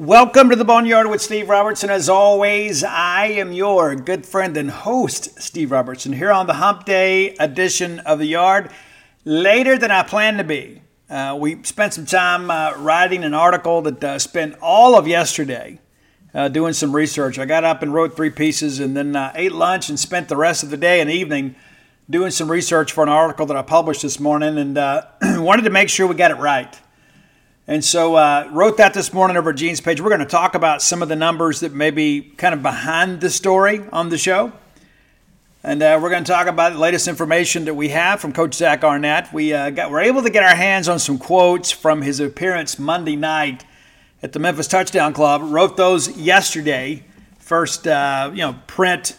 Welcome to the Boneyard with Steve Robertson. As always, I am your good friend and host, Steve Robertson, here on the Hump Day edition of the Yard. Later than I planned to be. Uh, we spent some time uh, writing an article that uh, spent all of yesterday uh, doing some research. I got up and wrote three pieces and then uh, ate lunch and spent the rest of the day and evening doing some research for an article that I published this morning and uh, wanted to make sure we got it right. And so uh, wrote that this morning over Gene's page. We're going to talk about some of the numbers that may be kind of behind the story on the show. And uh, we're going to talk about the latest information that we have from Coach Zach Arnett. We uh, got, were able to get our hands on some quotes from his appearance Monday night at the Memphis Touchdown Club. Wrote those yesterday. First, uh, you know, print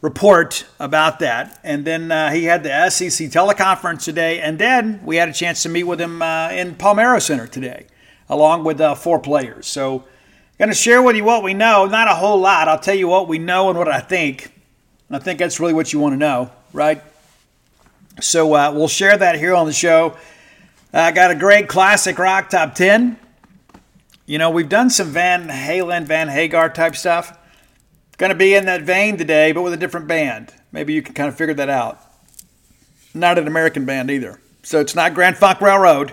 report about that. And then uh, he had the SEC teleconference today. And then we had a chance to meet with him uh, in Palmeiro Center today, along with uh, four players. So, going to share with you what we know. Not a whole lot. I'll tell you what we know and what I think. I think that's really what you want to know, right? So, uh, we'll share that here on the show. I got a great classic rock top 10. You know, we've done some Van Halen, Van Hagar type stuff. Going to be in that vein today, but with a different band. Maybe you can kind of figure that out. Not an American band either. So it's not Grand Funk Railroad.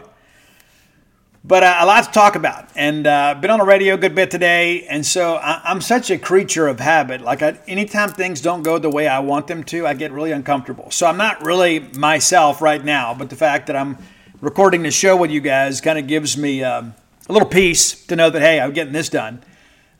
But uh, a lot to talk about. And uh, been on the radio a good bit today. And so I, am such a creature of habit. Like, I, anytime things don't go the way I want them to, I get really uncomfortable. So I'm not really myself right now. But the fact that I'm recording the show with you guys kind of gives me um, a little peace to know that, hey, I'm getting this done.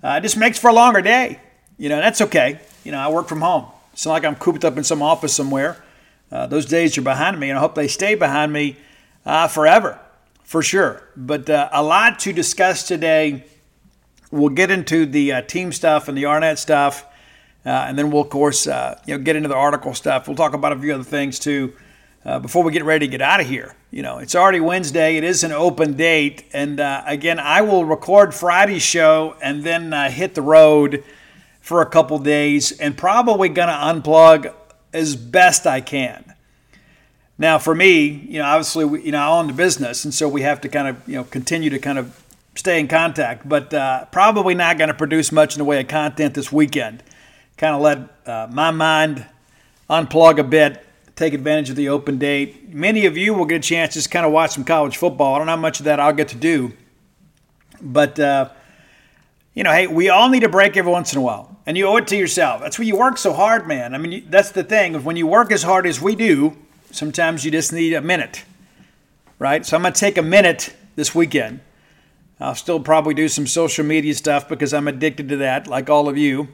Uh, it just makes for a longer day. You know, that's okay. You know, I work from home. It's not like I'm cooped up in some office somewhere. Uh, those days are behind me, and I hope they stay behind me uh, forever, for sure. But uh, a lot to discuss today. We'll get into the uh, team stuff and the Arnett stuff, uh, and then we'll, of course, uh, you know, get into the article stuff. We'll talk about a few other things too before we get ready to get out of here. You know, it's already Wednesday. It is an open date, and again, I will record Friday's show and then hit the road for a couple days and probably going to unplug as best I can. Now, for me, you know, obviously, we, you know, I own the business, and so we have to kind of, you know, continue to kind of stay in contact, but uh, probably not going to produce much in the way of content this weekend. Kind of let uh, my mind unplug a bit, take advantage of the open date. Many of you will get a chance to just kind of watch some college football. I don't know how much of that I'll get to do, but uh, you know, hey, we all need a break every once in a while and you owe it to yourself. That's why you work so hard, man. I mean, that's the thing. When you work as hard as we do, sometimes you just need a minute, right? So I'm going to take a minute this weekend. I'll still probably do some social media stuff because I'm addicted to that, like all of you.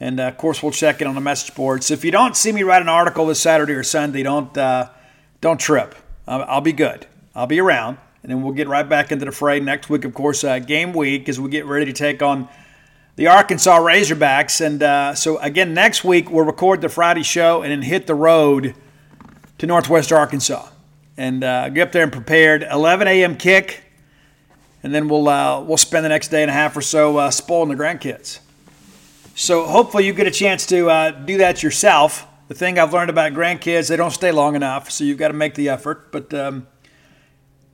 And uh, of course, we'll check it on the message board. So if you don't see me write an article this Saturday or Sunday, don't uh, don't trip. I'll, I'll, be good. I'll be around, and then we'll get right back into the fray next week. Of course, uh, game week as we get ready to take on the Arkansas Razorbacks. And uh, so, again, next week we'll record the Friday show and then hit the road to Northwest Arkansas and uh, get up there and prepared. 11 a.m. kick, and then we'll uh, we'll spend the next day and a half or so uh, spoiling the grandkids. So hopefully you get a chance to uh, do that yourself. The thing I've learned about grandkids, they don't stay long enough, so you've got to make the effort. But um,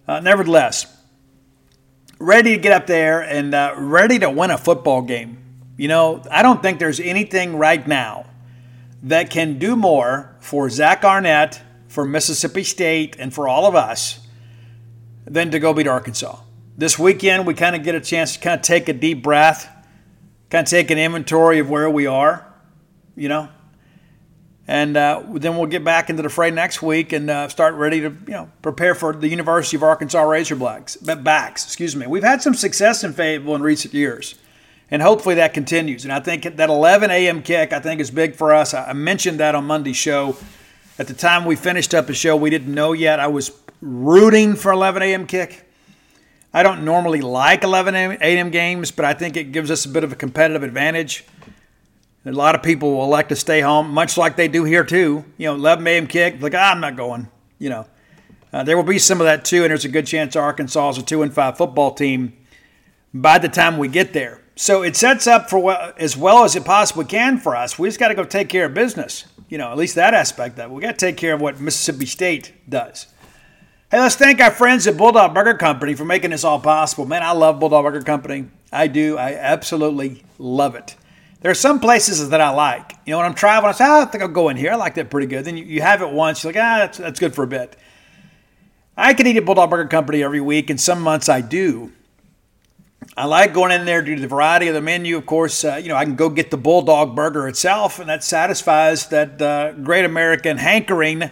uh, nevertheless, ready to get up there and uh, ready to win a football game. You know, I don't think there's anything right now that can do more for Zach Arnett, for Mississippi State, and for all of us than to go beat Arkansas. This weekend, we kind of get a chance to kind of take a deep breath, kind of take an inventory of where we are, you know, and uh, then we'll get back into the fray next week and uh, start ready to you know prepare for the University of Arkansas Razorbacks. Backs, excuse me. We've had some success in Fayetteville in recent years, and hopefully that continues. And I think that 11 a.m. kick I think is big for us. I mentioned that on Monday's show. At the time we finished up the show, we didn't know yet. I was rooting for 11 a.m. kick. I don't normally like 11 a.m. games, but I think it gives us a bit of a competitive advantage. A lot of people will like to stay home, much like they do here too. You know, 11 a.m. kick, like ah, I'm not going. You know, uh, there will be some of that too, and there's a good chance Arkansas is a two and five football team by the time we get there. So it sets up for what, as well as it possibly can for us. We just got to go take care of business. You know, at least that aspect it. We got to take care of what Mississippi State does. Hey, let's thank our friends at Bulldog Burger Company for making this all possible. Man, I love Bulldog Burger Company. I do. I absolutely love it. There are some places that I like. You know, when I'm traveling, I say, oh, I think I'll go in here. I like that pretty good. Then you, you have it once, you're like, ah, that's, that's good for a bit. I can eat at Bulldog Burger Company every week, and some months I do. I like going in there due to the variety of the menu. Of course, uh, you know, I can go get the Bulldog Burger itself, and that satisfies that uh, great American hankering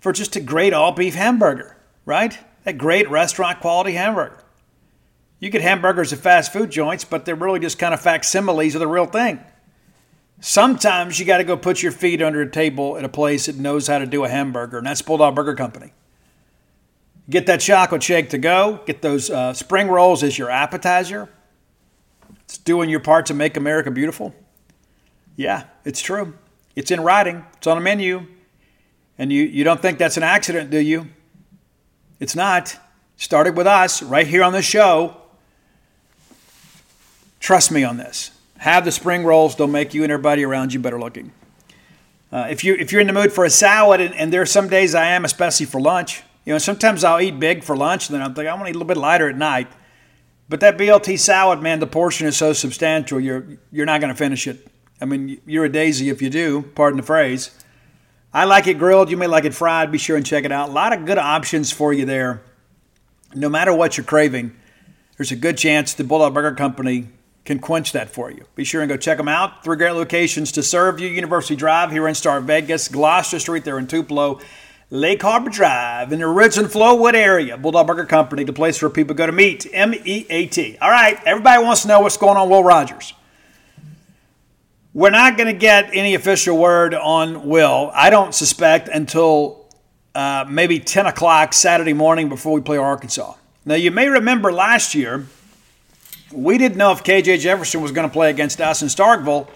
for just a great all beef hamburger, right? That great restaurant quality hamburger. You get hamburgers at fast food joints, but they're really just kind of facsimiles of the real thing. Sometimes you got to go put your feet under a table at a place that knows how to do a hamburger, and that's Bulldog Burger Company. Get that chocolate shake to go. Get those uh, spring rolls as your appetizer. It's doing your part to make America beautiful. Yeah, it's true. It's in writing, it's on a menu. And you, you don't think that's an accident, do you? It's not. Started with us right here on the show. Trust me on this. Have the spring rolls. They'll make you and everybody around you better looking. Uh, if, you, if you're in the mood for a salad, and, and there are some days I am, especially for lunch, you know, sometimes I'll eat big for lunch, and then I'm thinking I want to eat a little bit lighter at night. But that BLT salad, man, the portion is so substantial, you're you're not going to finish it. I mean, you're a daisy if you do. Pardon the phrase. I like it grilled. You may like it fried. Be sure and check it out. A lot of good options for you there. No matter what you're craving, there's a good chance the Bulldog Burger Company can quench that for you. Be sure and go check them out. Three great locations to serve you University Drive here in Star Vegas, Gloster Street there in Tupelo, Lake Harbor Drive in the Ridge and Flowood area. Bulldog Burger Company, the place where people go to meet. M E A T. All right, everybody wants to know what's going on Will Rogers. We're not going to get any official word on Will, I don't suspect, until uh, maybe 10 o'clock Saturday morning before we play Arkansas. Now, you may remember last year, we didn't know if KJ Jefferson was going to play against us in Starkville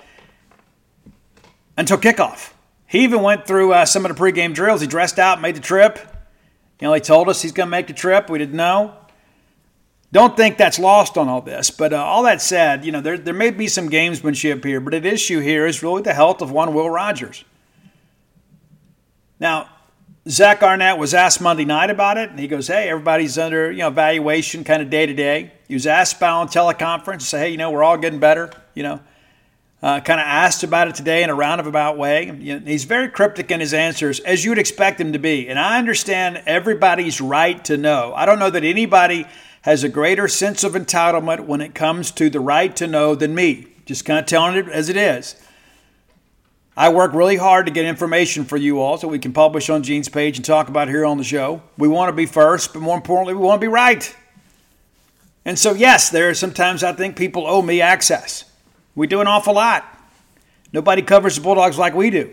until kickoff. He even went through uh, some of the pregame drills. He dressed out, made the trip. You know, he told us he's going to make the trip. We didn't know. Don't think that's lost on all this. But uh, all that said, you know, there, there may be some gamesmanship here, but an issue here is really the health of one Will Rogers. Now, Zach Arnett was asked Monday night about it, and he goes, "Hey, everybody's under you know evaluation, kind of day to day." He was asked about on teleconference, say, "Hey, you know, we're all getting better." You know, uh, kind of asked about it today in a roundabout way. You know, he's very cryptic in his answers, as you would expect him to be. And I understand everybody's right to know. I don't know that anybody has a greater sense of entitlement when it comes to the right to know than me. Just kind of telling it as it is. I work really hard to get information for you all so we can publish on Gene's page and talk about here on the show. We want to be first, but more importantly, we want to be right. And so, yes, there are sometimes I think people owe me access. We do an awful lot. Nobody covers the Bulldogs like we do.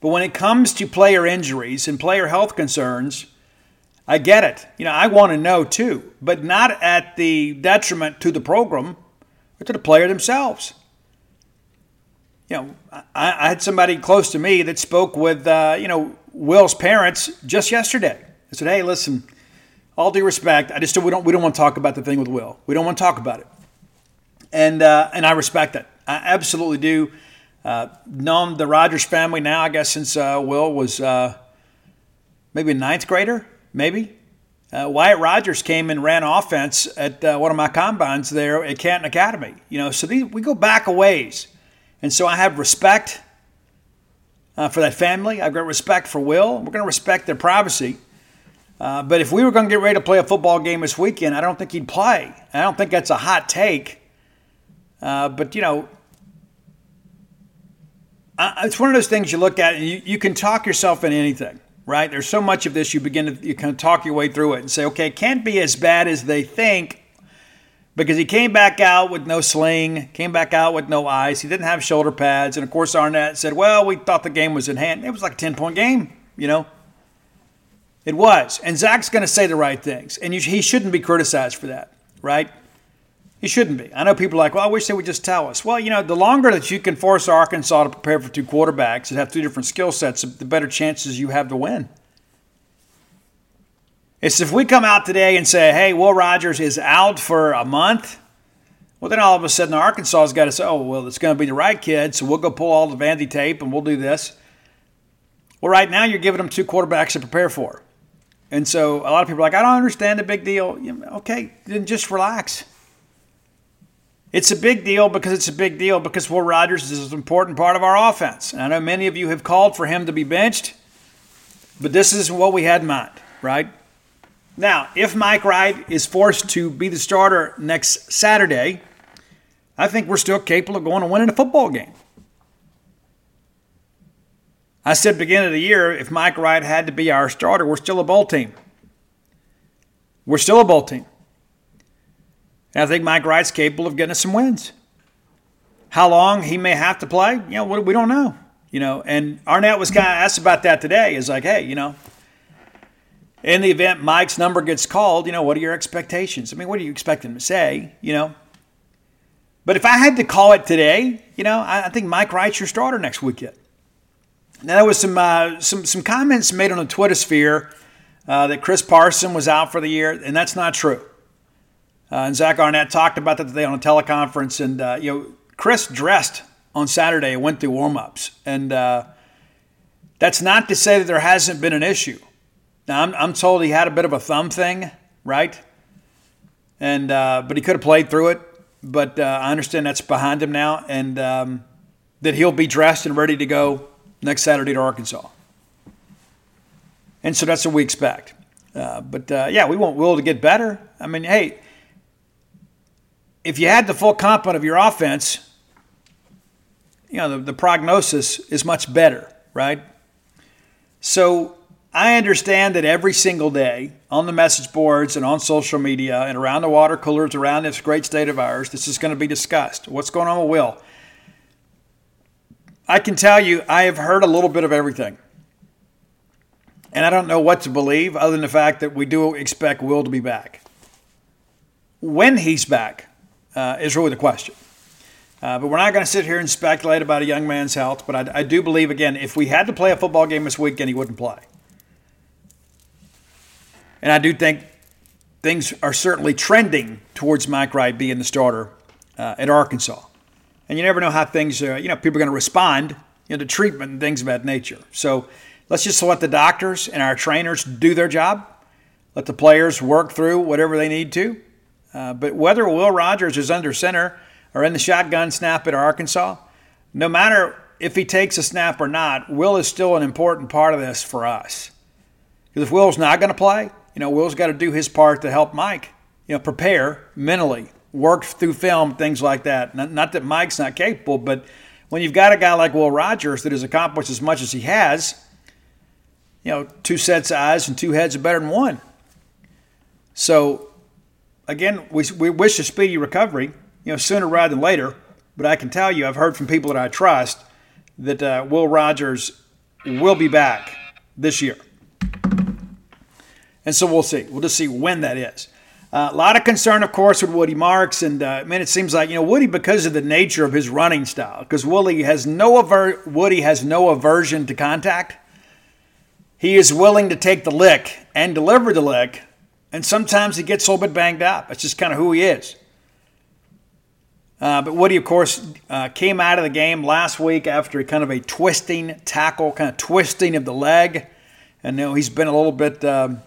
But when it comes to player injuries and player health concerns, I get it. You know, I want to know too, but not at the detriment to the program or to the player themselves. You know, I, I had somebody close to me that spoke with, uh, you know, Will's parents just yesterday. I said, "Hey, listen, all due respect, I just we don't we don't want to talk about the thing with Will. We don't want to talk about it." and uh, and I respect that. I absolutely do. Uh, known the Rogers family now, I guess, since uh, Will was uh, maybe a ninth grader, maybe. Uh, Wyatt Rogers came and ran offense at uh, one of my combines there at Canton Academy. You know, so these, we go back a ways, and so I have respect for that family. I've got respect for Will. We're going to respect their privacy. but if we were going to get ready to play a football game this weekend, I don't think he'd play. I don't think that's a hot take. Uh, but, you know, uh, it's one of those things you look at and you, you can talk yourself into anything, right? There's so much of this you begin to you kind of talk your way through it and say, okay, it can't be as bad as they think because he came back out with no sling, came back out with no ice. He didn't have shoulder pads. And of course, Arnett said, well, we thought the game was in hand. It was like a 10 point game, you know? It was. And Zach's going to say the right things. And you, he shouldn't be criticized for that, right? He shouldn't be. I know people are like, well, I wish they would just tell us. Well, you know, the longer that you can force Arkansas to prepare for two quarterbacks that have two different skill sets, the better chances you have to win. It's if we come out today and say, hey, Will Rogers is out for a month, well, then all of a sudden Arkansas has got to say, oh, well, it's going to be the Wright kid, so we'll go pull all the Vandy tape and we'll do this. Well, right now you're giving them two quarterbacks to prepare for. And so a lot of people are like, I don't understand the big deal. Okay, then just relax. It's a big deal because it's a big deal because Will Rogers is an important part of our offense. And I know many of you have called for him to be benched, but this is what we had in mind, right? Now, if Mike Wright is forced to be the starter next Saturday, I think we're still capable of going and winning a football game. I said beginning of the year, if Mike Wright had to be our starter, we're still a bowl team. We're still a bowl team. And I think Mike Wright's capable of getting us some wins. How long he may have to play, you know, we don't know. You know, and Arnett was kind of asked about that today. Is like, hey, you know, in the event Mike's number gets called, you know, what are your expectations? I mean, what are you expecting him to say? You know, but if I had to call it today, you know, I, think Mike Wright's your starter next weekend. Now there was some uh, some some comments made on the Twitter sphere uh, that Chris Parson was out for the year, and that's not true. Uh, and Zach Arnett talked about that today on a teleconference. And, uh, you know, Chris dressed on Saturday and went through warm-ups. And uh, that's not to say that there hasn't been an issue. Now, I'm, I'm told he had a bit of a thumb thing, right? And uh, But he could have played through it. But uh, I understand that's behind him now and um, that he'll be dressed and ready to go next Saturday to Arkansas. And so that's what we expect. Uh, but yeah, we want Will to get better. I mean, hey, if you had the full complement of your offense, you know, the, the prognosis is much better, right? So I understand that every single day on the message boards and on social media and around the water coolers around this great state of ours, this is going to be discussed. What's going on with Will? I can tell you, I have heard a little bit of everything. And I don't know what to believe other than the fact that we do expect Will to be back. When he's back, uh, is really the question. Uh, but we're not going to sit here and speculate about a young man's health. But I, I, do believe, again, if we had to play a football game this weekend, he wouldn't play. And I do think things are certainly trending towards Mike Wright being the starter uh, at Arkansas. And you never know how things, uh, you know, people are going to respond you know, to treatment and things of that nature. So let's just let the doctors and our trainers do their job. Let the players work through whatever they need to. Uh, but whether Will Rogers is under center or in the shotgun snap at Arkansas, no matter if he takes a snap or not, Will is still an important part of this for us. Because if Will's not going to play, you know, Will's got to do his part to help Mike, you know, prepare mentally, work through film, things like that. Not, not that Mike's not capable, but when you've got a guy like Will Rogers that has accomplished as much as he has, you know, two sets of eyes and two heads are better than one. So again, we, we wish a speedy recovery, you know, sooner rather than later. But I can tell you, I've heard from people that I trust that uh, Will Rogers will be back this year. And so we'll see. We'll just see when that is. Uh, a lot of concern, of course, with Woody Marks, and uh, man, it seems like you know Woody because of the nature of his running style. Because Woody has no aver- Woody has no aversion to contact. He is willing to take the lick and deliver the lick and sometimes he gets a little bit banged up. That's just kind of who he is. Uh, but Woody, of course, uh, came out of the game last week after kind of a twisting tackle, kind of twisting of the leg. And you know, he's been a little bit, um,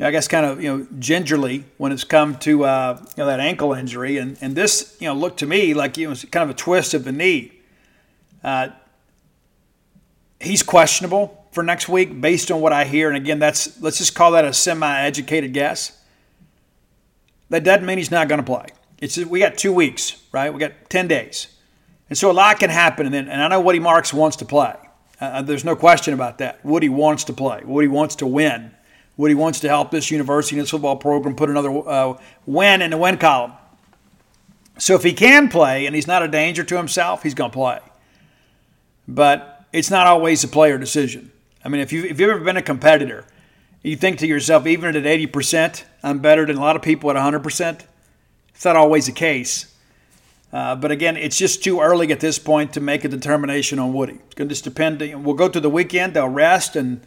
you know, I guess, kind of you know gingerly when it's come to uh, you know that ankle injury. And and this you know looked to me like it was kind of a twist of the knee. Uh, he's questionable for next week based on what I hear. And again, that's let's just call that a semi-educated guess. That doesn't mean he's not going to play. It's we got two weeks, right? We got ten days, and so a lot can happen. And then, and I know Woody Marks wants to play. Uh, uh, there's no question about that. Woody wants to play. Woody wants to win. Woody wants to help this university and this football program put another uh, win in the win column. So if he can play and he's not a danger to himself, he's going to play. But it's not always a player decision. I mean, if, you, if you've ever been a competitor, you think to yourself, even at 80%, I'm better than a lot of people at 100%. It's not always the case. Uh, but again, it's just too early at this point to make a determination on Woody. It's going to just depend. We'll go to the weekend, they'll rest, and,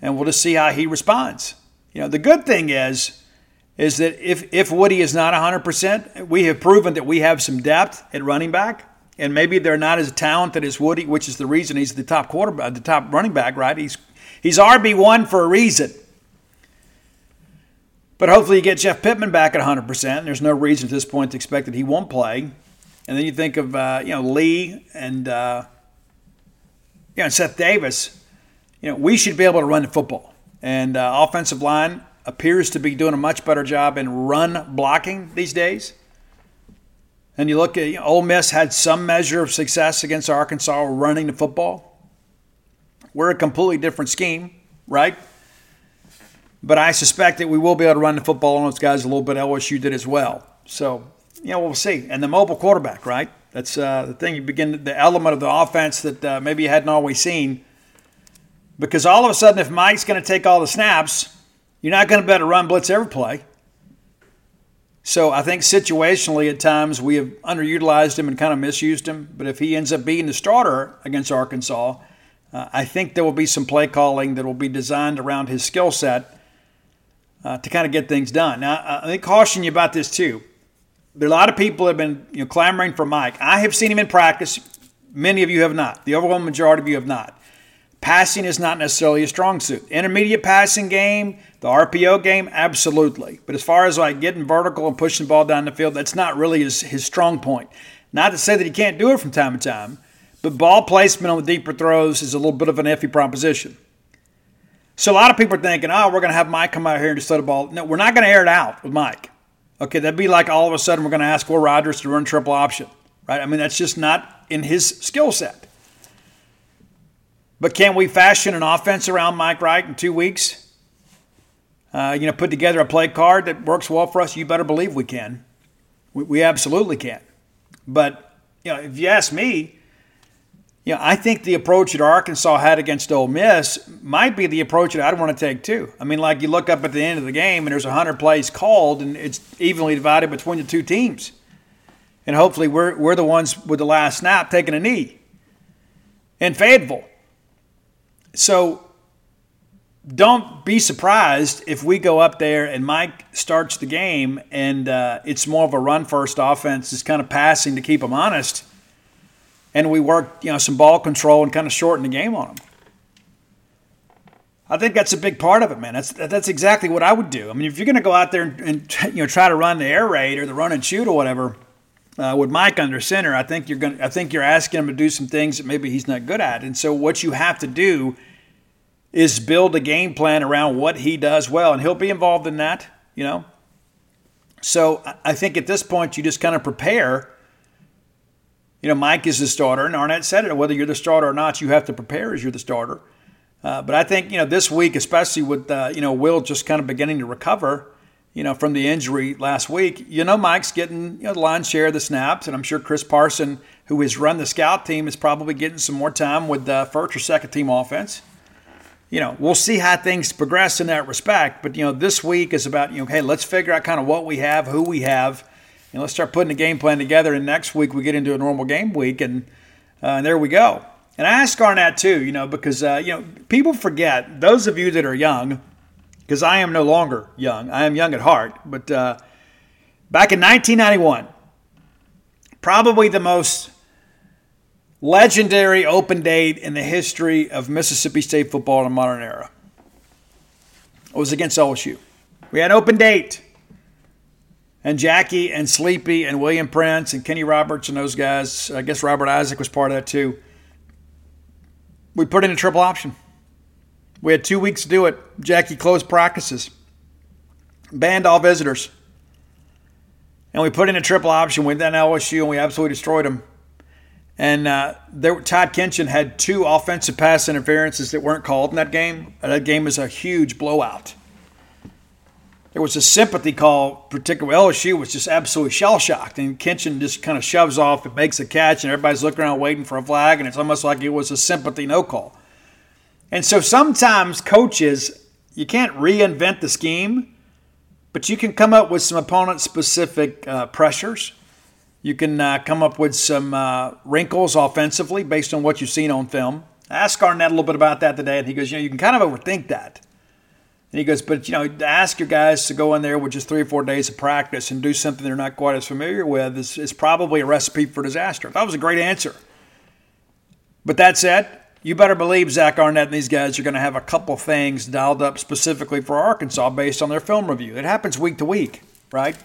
and we'll just see how he responds. You know, the good thing is, is that if, if Woody is not 100%, we have proven that we have some depth at running back and maybe they're not as talented as Woody, which is the reason he's the top quarterback, the top running back, right? He's he's RB one for a reason. But hopefully you get Jeff Pittman back at 100%. And There's no reason at this point to expect that he won't play. And then you think of uh, you know Lee and uh, you know Seth Davis. You know we should be able to run the football, and uh, offensive line appears to be doing a much better job in run blocking these days. And you look at you know, Ole Miss had some measure of success against Arkansas running the football. We're a completely different scheme, right? But I suspect that we will be able to run the football on those guys a little bit. LSU did as well. So you know, we'll see. And the mobile quarterback, right? That's uh, the thing. You begin the element of the offense that uh, maybe you hadn't always seen. Because all of a sudden, if Mike's going to take all the snaps, you're not going to be able to run blitz every play. So I think situationally, at times we have underutilized him and kind of misused him. But if he ends up being the starter against Arkansas, uh, I think there will be some play calling that will be designed around his skill set uh, to kind of get things done. Now, I think caution you about this too there are a lot of people that have been you know, clamoring for Mike. I have seen him in practice. Many of you have not. The overwhelming majority of you have not. Passing is not necessarily a strong suit. Intermediate passing game, the RPO game, absolutely. But as far as like getting vertical and pushing the ball down the field, that's not really his, his strong point. Not to say that he can't do it from time to time, but ball placement on the deeper throws is a little bit of an iffy proposition. So a lot of people are thinking, oh, we're going to have Mike come out here and just throw the ball. No, we're not going to air it out with Mike. Okay, that'd be like all of a sudden we're going to ask Will Rogers to run triple option, right? I mean, that's just not in his skill set. But can we fashion an offense around Mike Wright in two weeks? Uh, you know, put together a play card that works well for us? You better believe we can. We, we absolutely can. But, you know, if you ask me, you know, I think the approach that Arkansas had against Ole Miss might be the approach that I'd want to take too. I mean, like you look up at the end of the game and there's 100 plays called and it's evenly divided between the two teams. And hopefully we're, we're the ones with the last snap taking a knee in Fayetteville. So don't be surprised if we go up there and Mike starts the game and uh, it's more of a run first offense, just kind of passing to keep them honest and we work, you know, some ball control and kind of shorten the game on them. I think that's a big part of it, man. That's that's exactly what I would do. I mean, if you're going to go out there and, and, you know try to run the air raid or the run and shoot or whatever uh, with Mike under center, I think you're going. I think you're asking him to do some things that maybe he's not good at. And so what you have to do is build a game plan around what he does well, and he'll be involved in that. You know. So I think at this point you just kind of prepare you know, Mike is the starter, and Arnett said it. Whether you're the starter or not, you have to prepare as you're the starter. Uh, but I think you know this week, especially with uh, you know Will just kind of beginning to recover, you know, from the injury last week. You know, Mike's getting you know the lion's share of the snaps, and I'm sure Chris Parson, who has run the scout team, is probably getting some more time with the first or second team offense. You know, we'll see how things progress in that respect. But you know, this week is about you know, hey, let's figure out kind of what we have, who we have and let's start putting a game plan together. And next week we get into a normal game week, and, uh, and there we go. And I ask Arnett too, you know, because uh, you know people forget. Those of you that are young, because I am no longer young. I am young at heart. But uh, back in 1991, probably the most legendary open date in the history of Mississippi State football in the modern era. It was against LSU. We had an open date and Jackie and Sleepy and William Prince and Kenny Roberts and those guys. I guess Robert Isaac was part of that too. We put in a triple option. We had two weeks to do it. Jackie closed practices, banned all visitors. And we put in a triple option, We down LSU, and we absolutely destroyed them. And uh, there, Todd Kinchen had two offensive pass interferences that weren't called in that game. That game was a huge blowout there was a sympathy call, particularly LSU was just absolutely shell shocked. And Kinchen just kind of shoves off and makes a catch, and everybody's looking around waiting for a flag, and it's almost like it was a sympathy no call. And so sometimes coaches, you can't reinvent the scheme, but you can come up with some opponent specific uh, pressures. You can uh, come up with some uh, wrinkles offensively based on what you've seen on film. I asked Arnett a little bit about that today, and he goes, you know, you can kind of overthink that. And he goes, but you know, ask your guys to go in there with just three or four days of practice and do something they're not quite as familiar with is, is probably a recipe for disaster. That was a great answer. But that said, you better believe Zach Arnett and these guys are going to have a couple things dialed up specifically for Arkansas based on their film review. It happens week to week, right?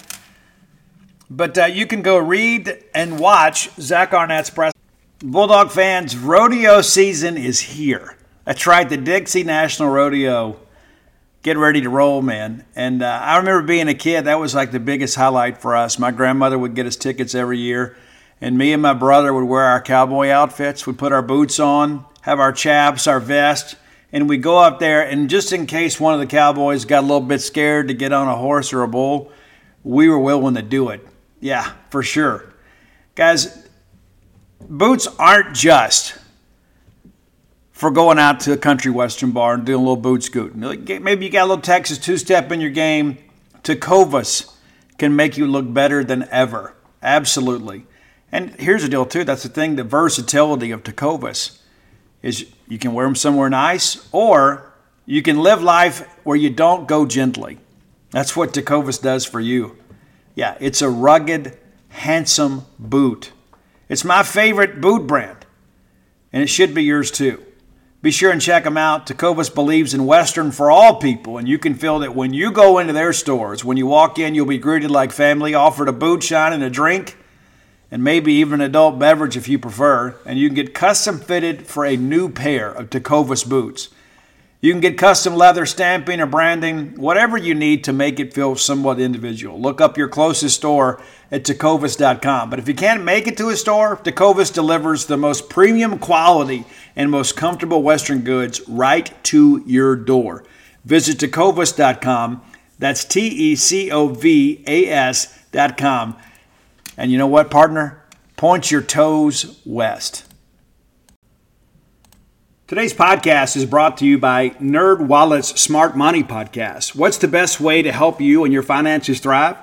But uh, you can go read and watch Zach Arnett's press. Bulldog fans, rodeo season is here. That's right, the Dixie National Rodeo. Get ready to roll, man. And uh, I remember being a kid, that was like the biggest highlight for us. My grandmother would get us tickets every year, and me and my brother would wear our cowboy outfits, we'd put our boots on, have our chaps, our vest, and we go up there. And just in case one of the cowboys got a little bit scared to get on a horse or a bull, we were willing to do it. Yeah, for sure. Guys, boots aren't just for going out to a country western bar and doing a little boot scooting. Maybe you got a little Texas two step in your game. Tecovas can make you look better than ever. Absolutely. And here's the deal, too. That's the thing the versatility of Tecovas is you can wear them somewhere nice or you can live life where you don't go gently. That's what Tecovas does for you. Yeah, it's a rugged, handsome boot. It's my favorite boot brand, and it should be yours too. Be sure and check them out. Tecovas believes in Western for all people, and you can feel that when you go into their stores. When you walk in, you'll be greeted like family, offered a boot shine and a drink, and maybe even an adult beverage if you prefer. And you can get custom fitted for a new pair of Tecovas boots. You can get custom leather stamping or branding, whatever you need to make it feel somewhat individual. Look up your closest store at tecovas.com. But if you can't make it to a store, Tecovas delivers the most premium quality and most comfortable Western goods right to your door. Visit tecovas.com. That's T E C O V A S.com. And you know what, partner? Point your toes west. Today's podcast is brought to you by NerdWallet's Smart Money Podcast. What's the best way to help you and your finances thrive?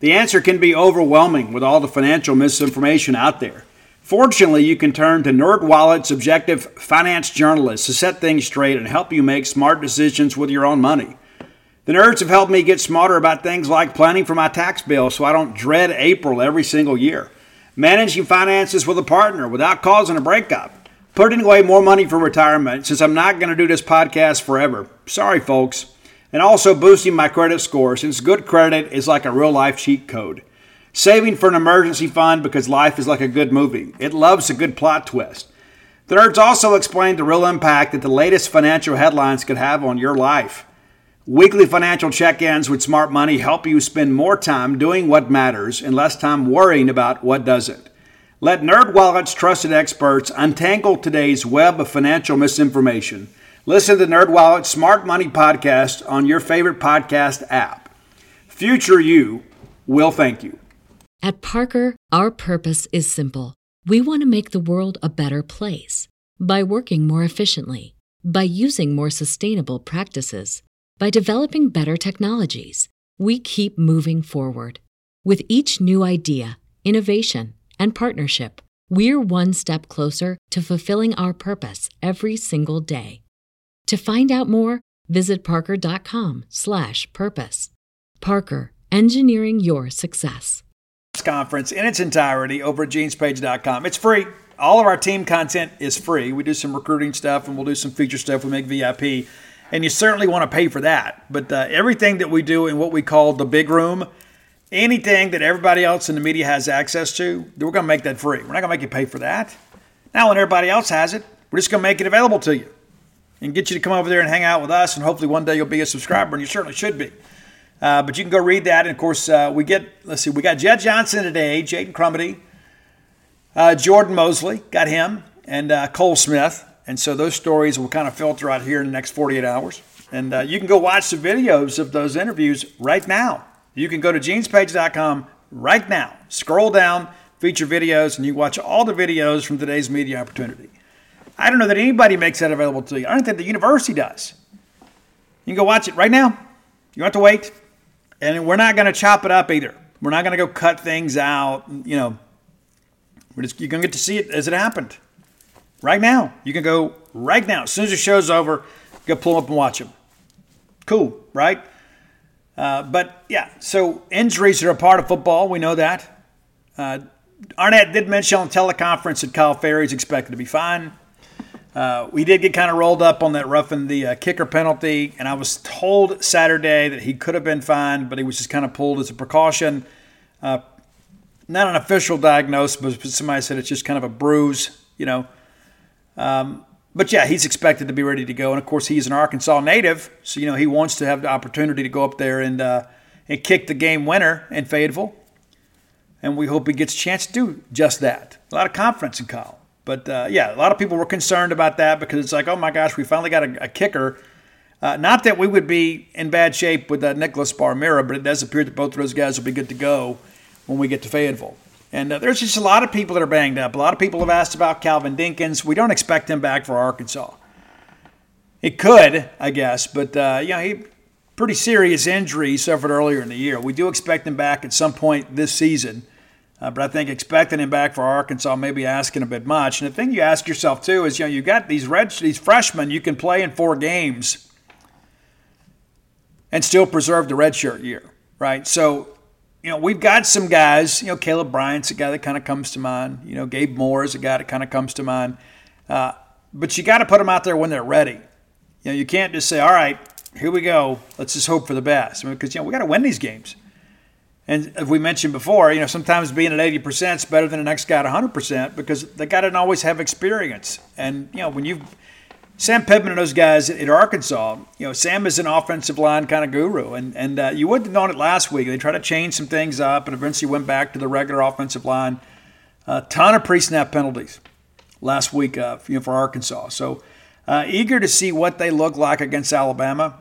The answer can be overwhelming with all the financial misinformation out there. Fortunately, you can turn to NerdWallet's objective finance journalists to set things straight and help you make smart decisions with your own money. The nerds have helped me get smarter about things like planning for my tax bill so I don't dread April every single year, managing finances with a partner without causing a breakup putting away more money for retirement since I'm not going to do this podcast forever. Sorry, folks. And also boosting my credit score since good credit is like a real life cheat code. Saving for an emergency fund because life is like a good movie. It loves a good plot twist. The nerds also explained the real impact that the latest financial headlines could have on your life. Weekly financial check ins with smart money help you spend more time doing what matters and less time worrying about what doesn't. Let NerdWallet's trusted experts untangle today's web of financial misinformation. Listen to NerdWallet's Smart Money podcast on your favorite podcast app. Future you will thank you. At Parker, our purpose is simple. We want to make the world a better place by working more efficiently, by using more sustainable practices, by developing better technologies. We keep moving forward with each new idea, innovation, and partnership, we're one step closer to fulfilling our purpose every single day. To find out more, visit parker.com/purpose. Parker, engineering your success. Conference in its entirety over at genespage.com. It's free. All of our team content is free. We do some recruiting stuff and we'll do some feature stuff. We make VIP, and you certainly want to pay for that. But uh, everything that we do in what we call the big room anything that everybody else in the media has access to, we're going to make that free. We're not going to make you pay for that. Now, when everybody else has it, we're just going to make it available to you and get you to come over there and hang out with us. And hopefully, one day you'll be a subscriber, and you certainly should be. Uh, but you can go read that. And of course, uh, we get, let's see, we got Jed Johnson today, Jaden Crumedy, uh, Jordan Mosley, got him, and uh, Cole Smith. And so those stories will kind of filter out here in the next 48 hours. And uh, you can go watch the videos of those interviews right now you can go to genespage.com right now, scroll down, feature videos, and you watch all the videos from today's media opportunity. I don't know that anybody makes that available to you. I don't think the university does. You can go watch it right now. You don't have to wait. And we're not going to chop it up either. We're not going to go cut things out. You know, we're just, you're going to get to see it as it happened right now. You can go right now. As soon as the show's over, go pull them up and watch them. Cool, right? Uh, but yeah, so injuries are a part of football. We know that. Uh, Arnett did mention on teleconference that Kyle Ferrie is expected to be fine. Uh, we did get kind of rolled up on that roughing the uh, kicker penalty, and I was told Saturday that he could have been fined, but he was just kind of pulled as a precaution. Uh, not an official diagnosis, but somebody said it's just kind of a bruise, you know. Um, but yeah, he's expected to be ready to go, and of course he's an Arkansas native, so you know he wants to have the opportunity to go up there and uh, and kick the game winner in Fayetteville, and we hope he gets a chance to do just that. A lot of confidence in Kyle. But uh, yeah, a lot of people were concerned about that because it's like, oh my gosh, we finally got a, a kicker. Uh, not that we would be in bad shape with uh, Nicholas Barr-Mira, but it does appear that both of those guys will be good to go when we get to Fayetteville. And uh, there's just a lot of people that are banged up. A lot of people have asked about Calvin Dinkins. We don't expect him back for Arkansas. It could, I guess, but uh, you know, he pretty serious injury he suffered earlier in the year. We do expect him back at some point this season. Uh, but I think expecting him back for Arkansas may be asking a bit much. And the thing you ask yourself too is, you know, you got these red these freshmen you can play in four games and still preserve the redshirt year, right? So, you know, we've got some guys. You know, Caleb Bryant's a guy that kind of comes to mind. You know, Gabe Moore is a guy that kind of comes to mind. Uh, but you got to put them out there when they're ready. You know, you can't just say, "All right, here we go. Let's just hope for the best," because I mean, you know we got to win these games. And as we mentioned before, you know, sometimes being at 80% is better than the next guy at 100% because the guy doesn't always have experience. And, you know, when you Sam Pittman and those guys at Arkansas, you know, Sam is an offensive line kind of guru. And, and uh, you wouldn't have known it last week. They tried to change some things up and eventually went back to the regular offensive line. A ton of pre snap penalties last week uh, you know, for Arkansas. So uh, eager to see what they look like against Alabama.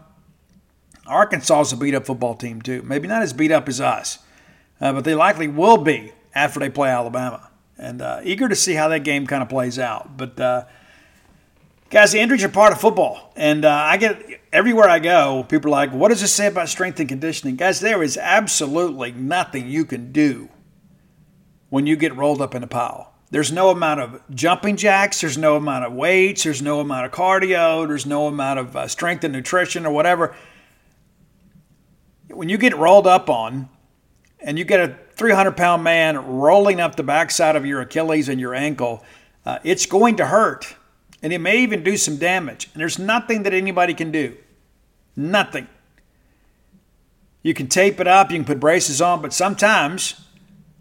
Arkansas is a beat up football team, too. Maybe not as beat up as us, uh, but they likely will be after they play Alabama. And uh, eager to see how that game kind of plays out. But, uh, guys, the injuries are part of football. And uh, I get everywhere I go, people are like, what does this say about strength and conditioning? Guys, there is absolutely nothing you can do when you get rolled up in a pile. There's no amount of jumping jacks. There's no amount of weights. There's no amount of cardio. There's no amount of uh, strength and nutrition or whatever when you get rolled up on and you get a 300 pound man rolling up the backside of your Achilles and your ankle, uh, it's going to hurt. And it may even do some damage. And there's nothing that anybody can do. Nothing. You can tape it up, you can put braces on, but sometimes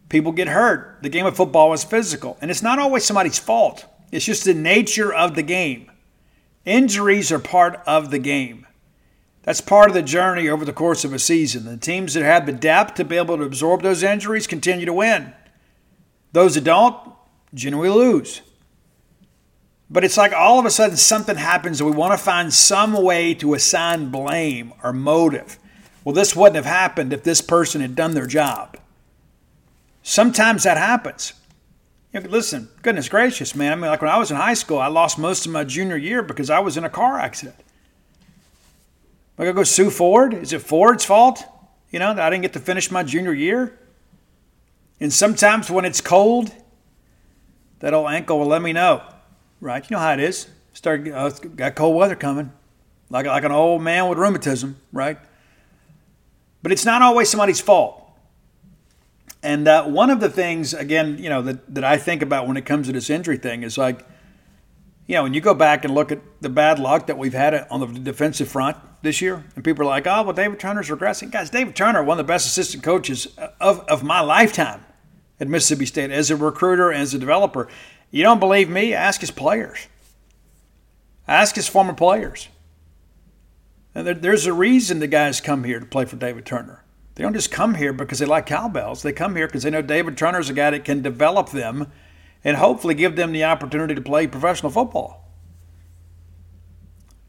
people get hurt. The game of football is physical, and it's not always somebody's fault. It's just the nature of the game. Injuries are part of the game. That's part of the journey over the course of a season. The teams that have the depth to be able to absorb those injuries continue to win. Those that don't generally lose. But it's like all of a sudden something happens and we want to find some way to assign blame or motive. Well, this wouldn't have happened if this person had done their job. Sometimes that happens. You know, listen, goodness gracious, man. I mean, like when I was in high school, I lost most of my junior year because I was in a car accident. Am I going to go sue Ford? Is it Ford's fault? You know, that I didn't get to finish my junior year? And sometimes when it's cold, that old ankle will let me know, right? You know how it is. Start uh, got cold weather coming, like like an old man with rheumatism, right? But it's not always somebody's fault. And uh, one of the things, again, you know, that, that I think about when it comes to this injury thing is like, you know, when you go back and look at the bad luck that we've had on the defensive front this year, and people are like, oh, well, David Turner's regressing. Guys, David Turner, one of the best assistant coaches of, of my lifetime at Mississippi State as a recruiter as a developer. You don't believe me? Ask his players. Ask his former players. And there, there's a reason the guys come here to play for David Turner. They don't just come here because they like cowbells. They come here because they know David Turner's a guy that can develop them and hopefully give them the opportunity to play professional football.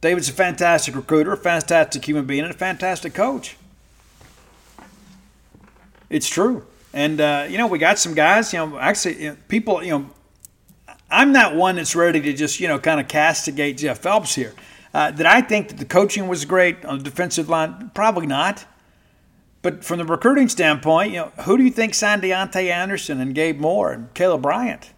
David's a fantastic recruiter, a fantastic human being, and a fantastic coach. It's true. And, uh, you know, we got some guys, you know, actually, you know, people, you know, I'm not one that's ready to just, you know, kind of castigate Jeff Phillips here. Uh, did I think that the coaching was great on the defensive line? Probably not. But from the recruiting standpoint, you know, who do you think signed Deontay Anderson and Gabe Moore and Caleb Bryant?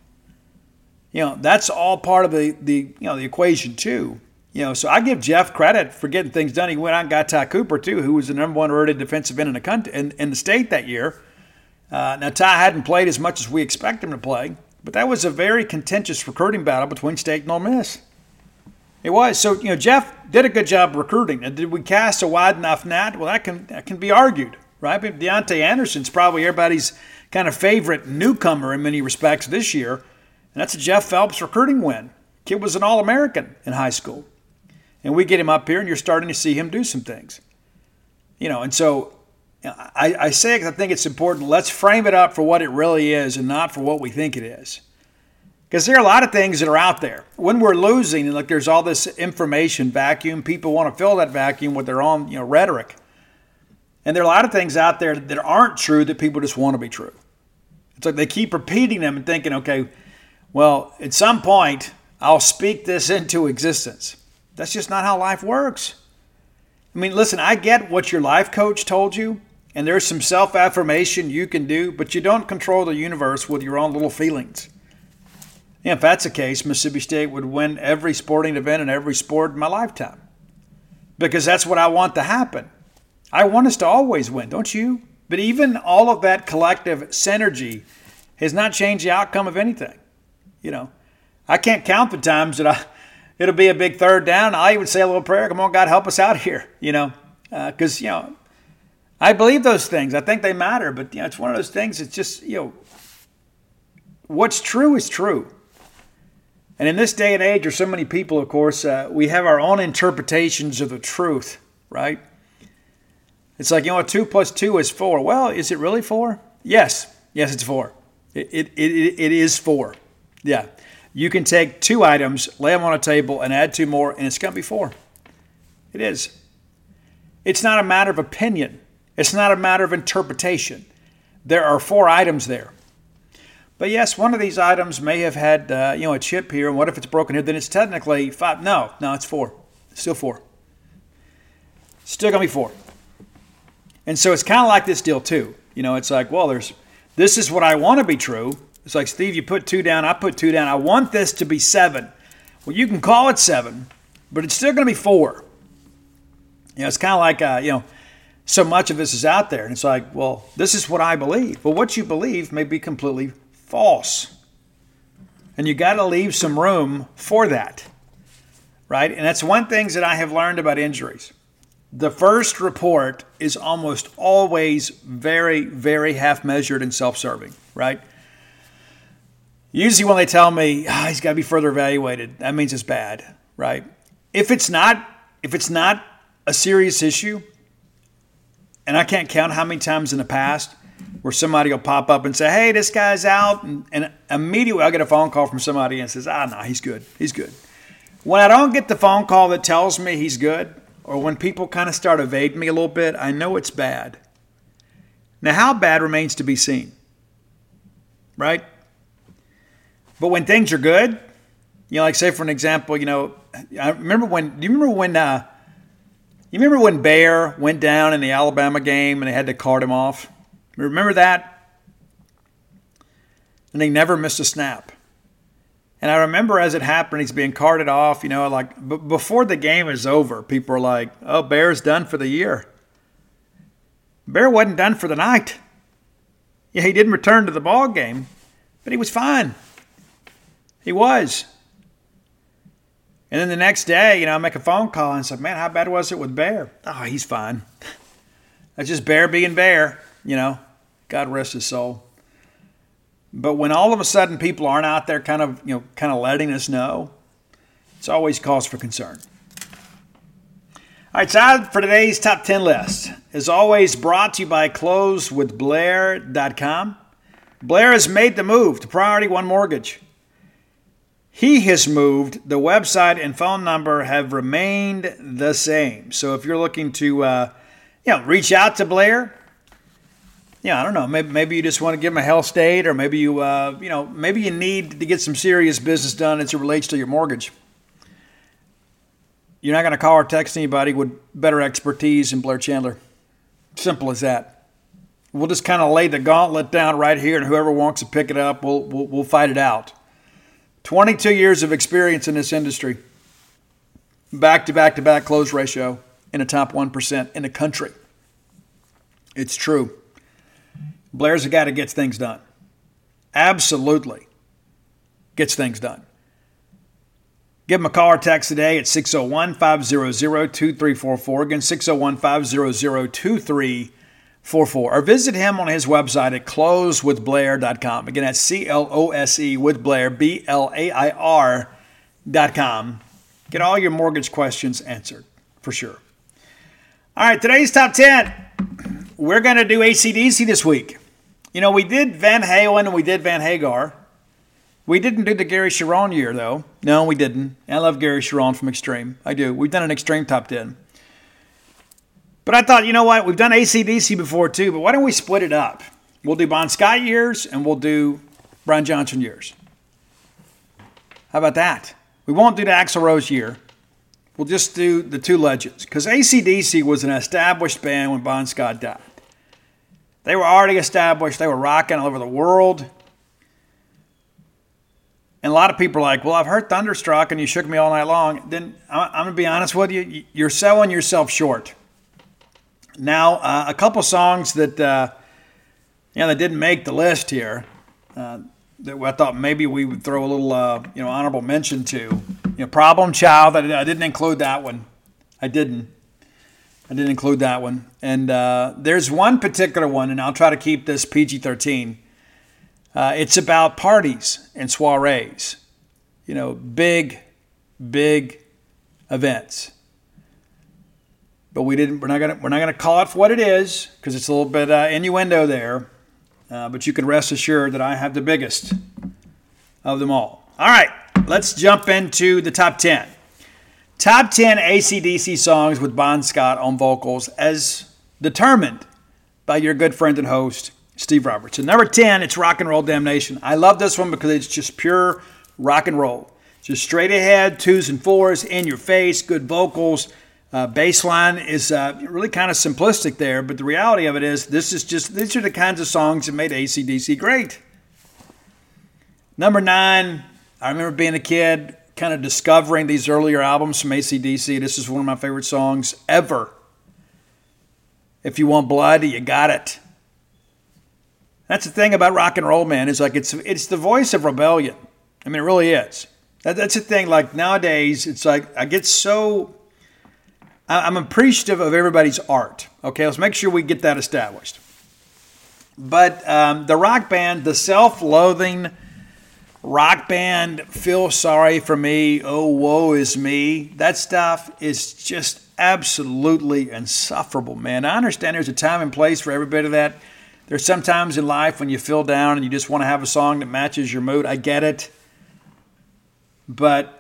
You know, that's all part of the, the you know the equation too. You know, so I give Jeff credit for getting things done. He went out and got Ty Cooper too, who was the number one rated defensive end in the country in, in the state that year. Uh, now Ty hadn't played as much as we expect him to play, but that was a very contentious recruiting battle between State and Ole Miss. It was. So, you know, Jeff did a good job recruiting. And did we cast a wide enough net? Well, that can that can be argued, right? But Deontay Anderson's probably everybody's kind of favorite newcomer in many respects this year. And that's a Jeff Phillips recruiting win. Kid was an All American in high school. And we get him up here, and you're starting to see him do some things. You know, and so I, I say it because I think it's important. Let's frame it up for what it really is and not for what we think it is. Because there are a lot of things that are out there. When we're losing, and like there's all this information vacuum, people want to fill that vacuum with their own you know, rhetoric. And there are a lot of things out there that aren't true that people just want to be true. It's like they keep repeating them and thinking, okay, well, at some point, I'll speak this into existence. That's just not how life works. I mean, listen, I get what your life coach told you, and there's some self affirmation you can do, but you don't control the universe with your own little feelings. If that's the case, Mississippi State would win every sporting event in every sport in my lifetime. Because that's what I want to happen. I want us to always win, don't you? But even all of that collective synergy has not changed the outcome of anything. You know, I can't count the times that I it'll be a big third down. I even say a little prayer. Come on, God, help us out here. You know, because uh, you know, I believe those things. I think they matter. But you know, it's one of those things. It's just you know, what's true is true. And in this day and age, there's so many people, of course, uh, we have our own interpretations of the truth, right? It's like, you know, two plus two is four. Well, is it really four? Yes. Yes, it's four. It, it, it, it is four. Yeah. You can take two items, lay them on a table, and add two more, and it's going to be four. It is. It's not a matter of opinion, it's not a matter of interpretation. There are four items there. But yes, one of these items may have had uh, you know a chip here, and what if it's broken here? Then it's technically five. No, no, it's four. still four. Still gonna be four. And so it's kind of like this deal too. You know, it's like, well, there's this is what I want to be true. It's like Steve, you put two down, I put two down. I want this to be seven. Well, you can call it seven, but it's still to be four. You know, it's kind of like uh, you know, so much of this is out there, and it's like, well, this is what I believe. Well, what you believe may be completely false. And you got to leave some room for that. Right? And that's one thing that I have learned about injuries. The first report is almost always very, very half measured and self serving, right? Usually, when they tell me oh, he's got to be further evaluated, that means it's bad, right? If it's not, if it's not a serious issue, and I can't count how many times in the past where somebody will pop up and say, "Hey, this guy's out," and, and immediately I'll get a phone call from somebody and says, "Ah, no, he's good. He's good." When I don't get the phone call that tells me he's good, or when people kind of start evading me a little bit, I know it's bad. Now, how bad remains to be seen, right? But when things are good, you know, like say for an example, you know, I remember when. Do you remember when? Uh, you remember when Bear went down in the Alabama game and they had to cart him off? Remember that? And he never missed a snap. And I remember as it happened, he's being carted off, you know, like b- before the game is over, people are like, oh, Bear's done for the year. Bear wasn't done for the night. Yeah, he didn't return to the ball game, but he was fine. He was. And then the next day, you know, I make a phone call and say, man, how bad was it with Bear? Oh, he's fine. That's just Bear being Bear, you know. God rest his soul. But when all of a sudden people aren't out there kind of, you know, kind of letting us know, it's always cause for concern. All right, so for today's top 10 list. As always, brought to you by closewithblair.com. Blair has made the move to Priority One Mortgage. He has moved. The website and phone number have remained the same. So if you're looking to, uh, you know, reach out to Blair, yeah, I don't know. Maybe, maybe you just want to give him a health state, or maybe you, uh, you know, maybe you need to get some serious business done as it relates to your mortgage. You're not going to call or text anybody with better expertise than Blair Chandler. Simple as that. We'll just kind of lay the gauntlet down right here, and whoever wants to pick it up, we'll, we'll, we'll fight it out. 22 years of experience in this industry, back to back to back close ratio in the top 1% in the country. It's true. Blair's a guy that gets things done. Absolutely gets things done. Give him a call or text today at 601 500 2344. Again, 601 500 2344. Or visit him on his website at closewithblair.com. Again, that's C L O S E with Blair, B L A I R.com. Get all your mortgage questions answered for sure. All right, today's top 10. We're going to do ACDC this week. You know, we did Van Halen and we did Van Hagar. We didn't do the Gary Cherone year, though. No, we didn't. I love Gary Cherone from Extreme. I do. We've done an Extreme top 10. But I thought, you know what? We've done ACDC before, too, but why don't we split it up? We'll do Bon Scott years and we'll do Brian Johnson years. How about that? We won't do the Axl Rose year. We'll just do the two legends. Because ACDC was an established band when Bon Scott died. They were already established, they were rocking all over the world. And a lot of people are like, well, I've heard Thunderstruck and you shook me all night long. Then I'm, going to be honest with you, you're selling yourself short. Now, uh, a couple songs that, uh, you know, that didn't make the list here uh, that I thought maybe we would throw a little, uh, you know, honorable mention to. You know, Problem Child, I didn't include that one. I didn't. I didn't include that one. And uh, there's one particular one, and I'll try to keep this PG 13 uh, it's about parties and soirees, you know, big, big events. But we didn't. We're not gonna. We're not gonna call it for what it is because it's a little bit uh, innuendo there. Uh, but you can rest assured that I have the biggest of them all. All right, let's jump into the top ten. Top 10 ACDC songs with Bon Scott on vocals as determined by your good friend and host, Steve Robertson. Number 10, it's Rock and Roll Damnation. I love this one because it's just pure rock and roll. Just straight ahead, twos and fours, in your face, good vocals. Uh, bass line is uh, really kind of simplistic there, but the reality of it is this is just these are the kinds of songs that made ACDC great. Number nine, I remember being a kid, kind of discovering these earlier albums from ACDC. This is one of my favorite songs ever. If you want blood, you got it. That's the thing about rock and roll, man. Is like it's it's the voice of rebellion. I mean, it really is. That, that's the thing. Like nowadays, it's like I get so. I'm appreciative of everybody's art. Okay, let's make sure we get that established. But um, the rock band, the self-loathing rock band, feel sorry for me. Oh, woe is me. That stuff is just absolutely insufferable, man. I understand there's a time and place for every bit of that. There's sometimes in life when you feel down and you just want to have a song that matches your mood. I get it. But,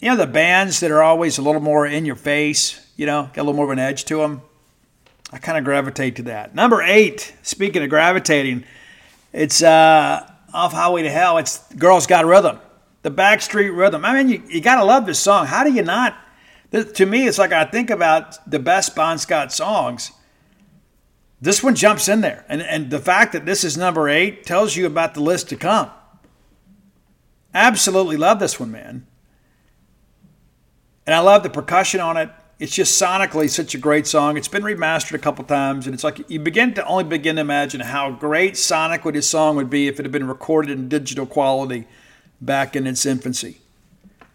you know, the bands that are always a little more in your face, you know, got a little more of an edge to them, I kind of gravitate to that. Number eight, speaking of gravitating, it's uh, Off Highway to Hell. It's Girls Got Rhythm, the Backstreet Rhythm. I mean, you, you got to love this song. How do you not? To me, it's like I think about the best Bon Scott songs this one jumps in there. And, and the fact that this is number eight tells you about the list to come. Absolutely love this one, man. And I love the percussion on it. It's just sonically such a great song. It's been remastered a couple times, and it's like you begin to only begin to imagine how great sonically this song would be if it had been recorded in digital quality back in its infancy.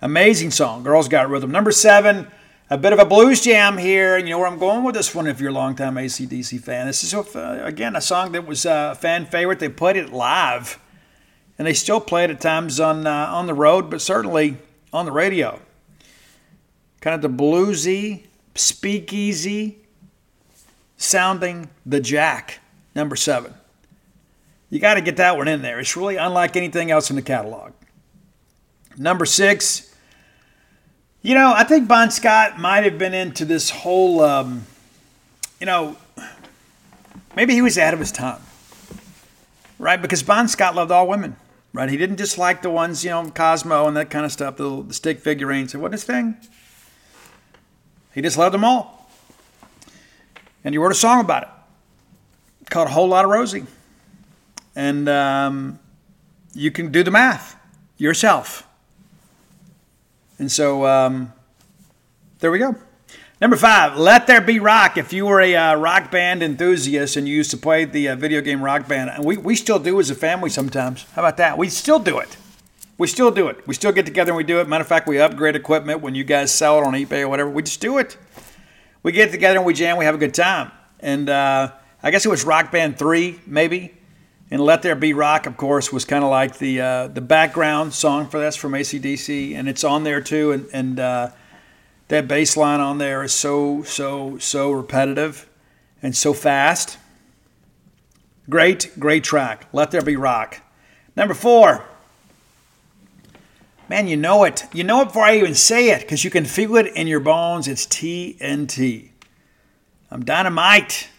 Amazing song. Girls Got Rhythm. Number seven, a bit of a blues jam here. And you know where I'm going with this one if you're a longtime ACDC fan. This is, uh, again, a song that was a fan favorite. They played it live, and they still play it at times on, uh, on the road, but certainly on the radio. Kind of the bluesy, speakeasy sounding The Jack, number seven. You got to get that one in there. It's really unlike anything else in the catalog. Number six, you know, I think Bon Scott might have been into this whole, um, you know, maybe he was ahead of his time, right? Because Bon Scott loved all women, right? He didn't just like the ones, you know, Cosmo and that kind of stuff, the, the stick figurines. Wasn't his thing. He just loved them all. And he wrote a song about it called A Whole Lot of Rosie. And um, you can do the math yourself. And so um, there we go. Number five, Let There Be Rock. If you were a uh, rock band enthusiast and you used to play the uh, video game rock band, and we, we still do as a family sometimes. How about that? We still do it. We still do it. We still get together and we do it. Matter of fact, we upgrade equipment when you guys sell it on eBay or whatever. We just do it. We get together and we jam. We have a good time. And uh, I guess it was Rock Band 3, maybe. And Let There Be Rock, of course, was kind of like the uh, the background song for this from ACDC. And it's on there too. And, and uh, that bass line on there is so, so, so repetitive and so fast. Great, great track. Let There Be Rock. Number four. Man, you know it. You know it before I even say it because you can feel it in your bones. It's TNT. I'm dynamite.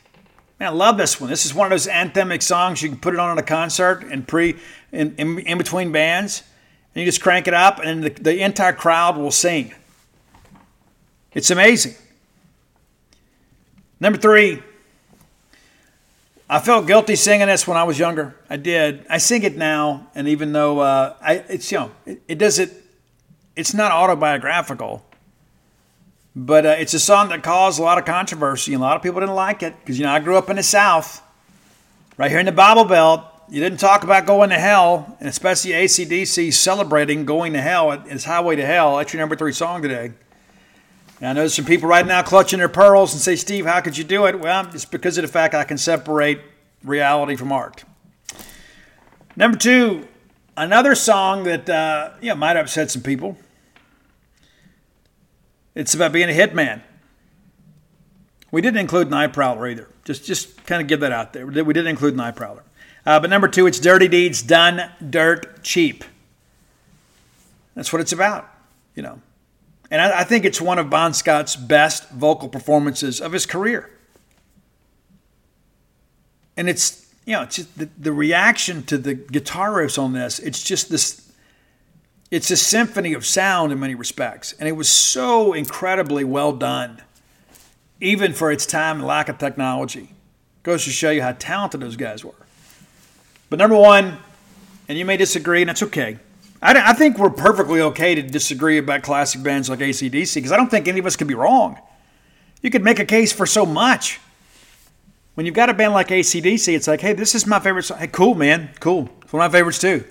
Man, I love this one. This is one of those anthemic songs you can put it on at a concert and pre in, in, in between bands, and you just crank it up, and the, the entire crowd will sing. It's amazing. Number three, I felt guilty singing this when I was younger. I did. I sing it now, and even though uh, I, it's you know, it, it, does it. It's not autobiographical, but uh, it's a song that caused a lot of controversy, and a lot of people didn't like it because you know I grew up in the South, right here in the Bible Belt. You didn't talk about going to hell, and especially ACDC celebrating going to hell. It's Highway to Hell. That's your number three song today. And I know there's some people right now clutching their pearls and say, Steve, how could you do it? Well, it's because of the fact I can separate reality from art. Number two, another song that uh, know, might upset some people. It's about being a hitman. We didn't include Night Prowler either. Just, just kind of give that out there. We didn't include Night Prowler. Uh, but number two, it's Dirty Deeds Done Dirt Cheap. That's what it's about, you know. And I, I think it's one of Bon Scott's best vocal performances of his career. And it's, you know, it's the, the reaction to the guitar riffs on this, it's just this, it's a symphony of sound in many respects. And it was so incredibly well done, even for its time and lack of technology. Goes to show you how talented those guys were. But number one, and you may disagree, and that's okay. I, I think we're perfectly okay to disagree about classic bands like ACDC because I don't think any of us could be wrong. You could make a case for so much. When you've got a band like ACDC, it's like, hey, this is my favorite song. Hey, cool, man. Cool. It's one of my favorites too.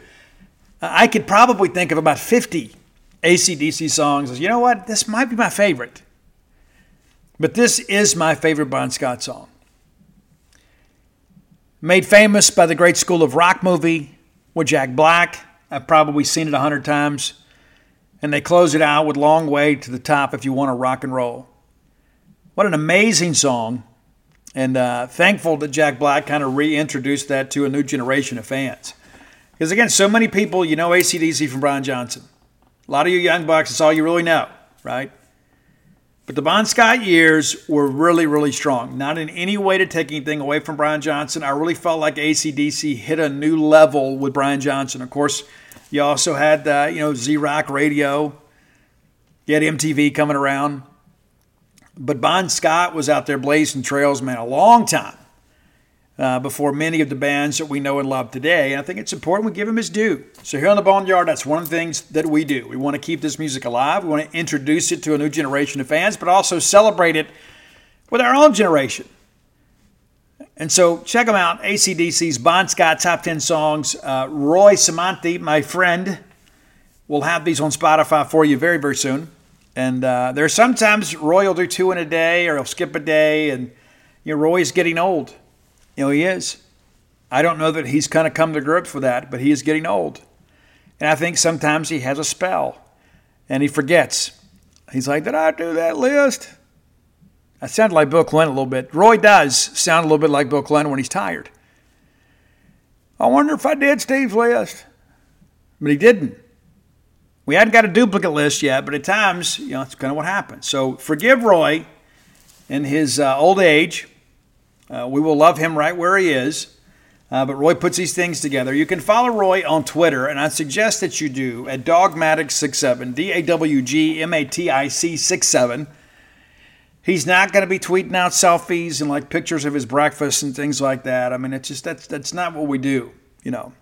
Uh, I could probably think of about 50 ACDC songs you know what, this might be my favorite. But this is my favorite Bon Scott song. Made famous by the Great School of Rock movie with Jack Black I've probably seen it a hundred times. And they close it out with Long Way to the Top if you want to rock and roll. What an amazing song. And uh, thankful that Jack Black kind of reintroduced that to a new generation of fans. Because again, so many people, you know ACDC from Brian Johnson. A lot of you young bucks, it's all you really know, right? But the Bon Scott years were really, really strong. Not in any way to take anything away from Brian Johnson. I really felt like ACDC hit a new level with Brian Johnson. Of course, you also had, uh, you know, Z Rock Radio. You had MTV coming around. But Bon Scott was out there blazing trails, man, a long time uh, before many of the bands that we know and love today. And I think it's important we give him his due. So here on the Boneyard, that's one of the things that we do. We want to keep this music alive. We want to introduce it to a new generation of fans, but also celebrate it with our own generation. And so check them out. ACDC's Bon Scott Top 10 Songs. Uh, Roy Samanthi, my friend, will have these on Spotify for you very, very soon. And uh, there's sometimes Roy will do two in a day or he'll skip a day. And, you know, Roy's getting old. You know, he is. I don't know that he's kind of come to grips with that, but he is getting old. And I think sometimes he has a spell and he forgets. He's like, Did I do that list? I sounded like Bill Clinton a little bit. Roy does sound a little bit like Bill Clinton when he's tired. I wonder if I did Steve's list. But he didn't. We hadn't got a duplicate list yet, but at times, you know, it's kind of what happens. So forgive Roy in his uh, old age uh, we will love him right where he is. Uh, but Roy puts these things together. You can follow Roy on Twitter, and I suggest that you do at Dawgmatic67, D A W G M A T I C 67. He's not going to be tweeting out selfies and like pictures of his breakfast and things like that. I mean, it's just that's that's not what we do, you know.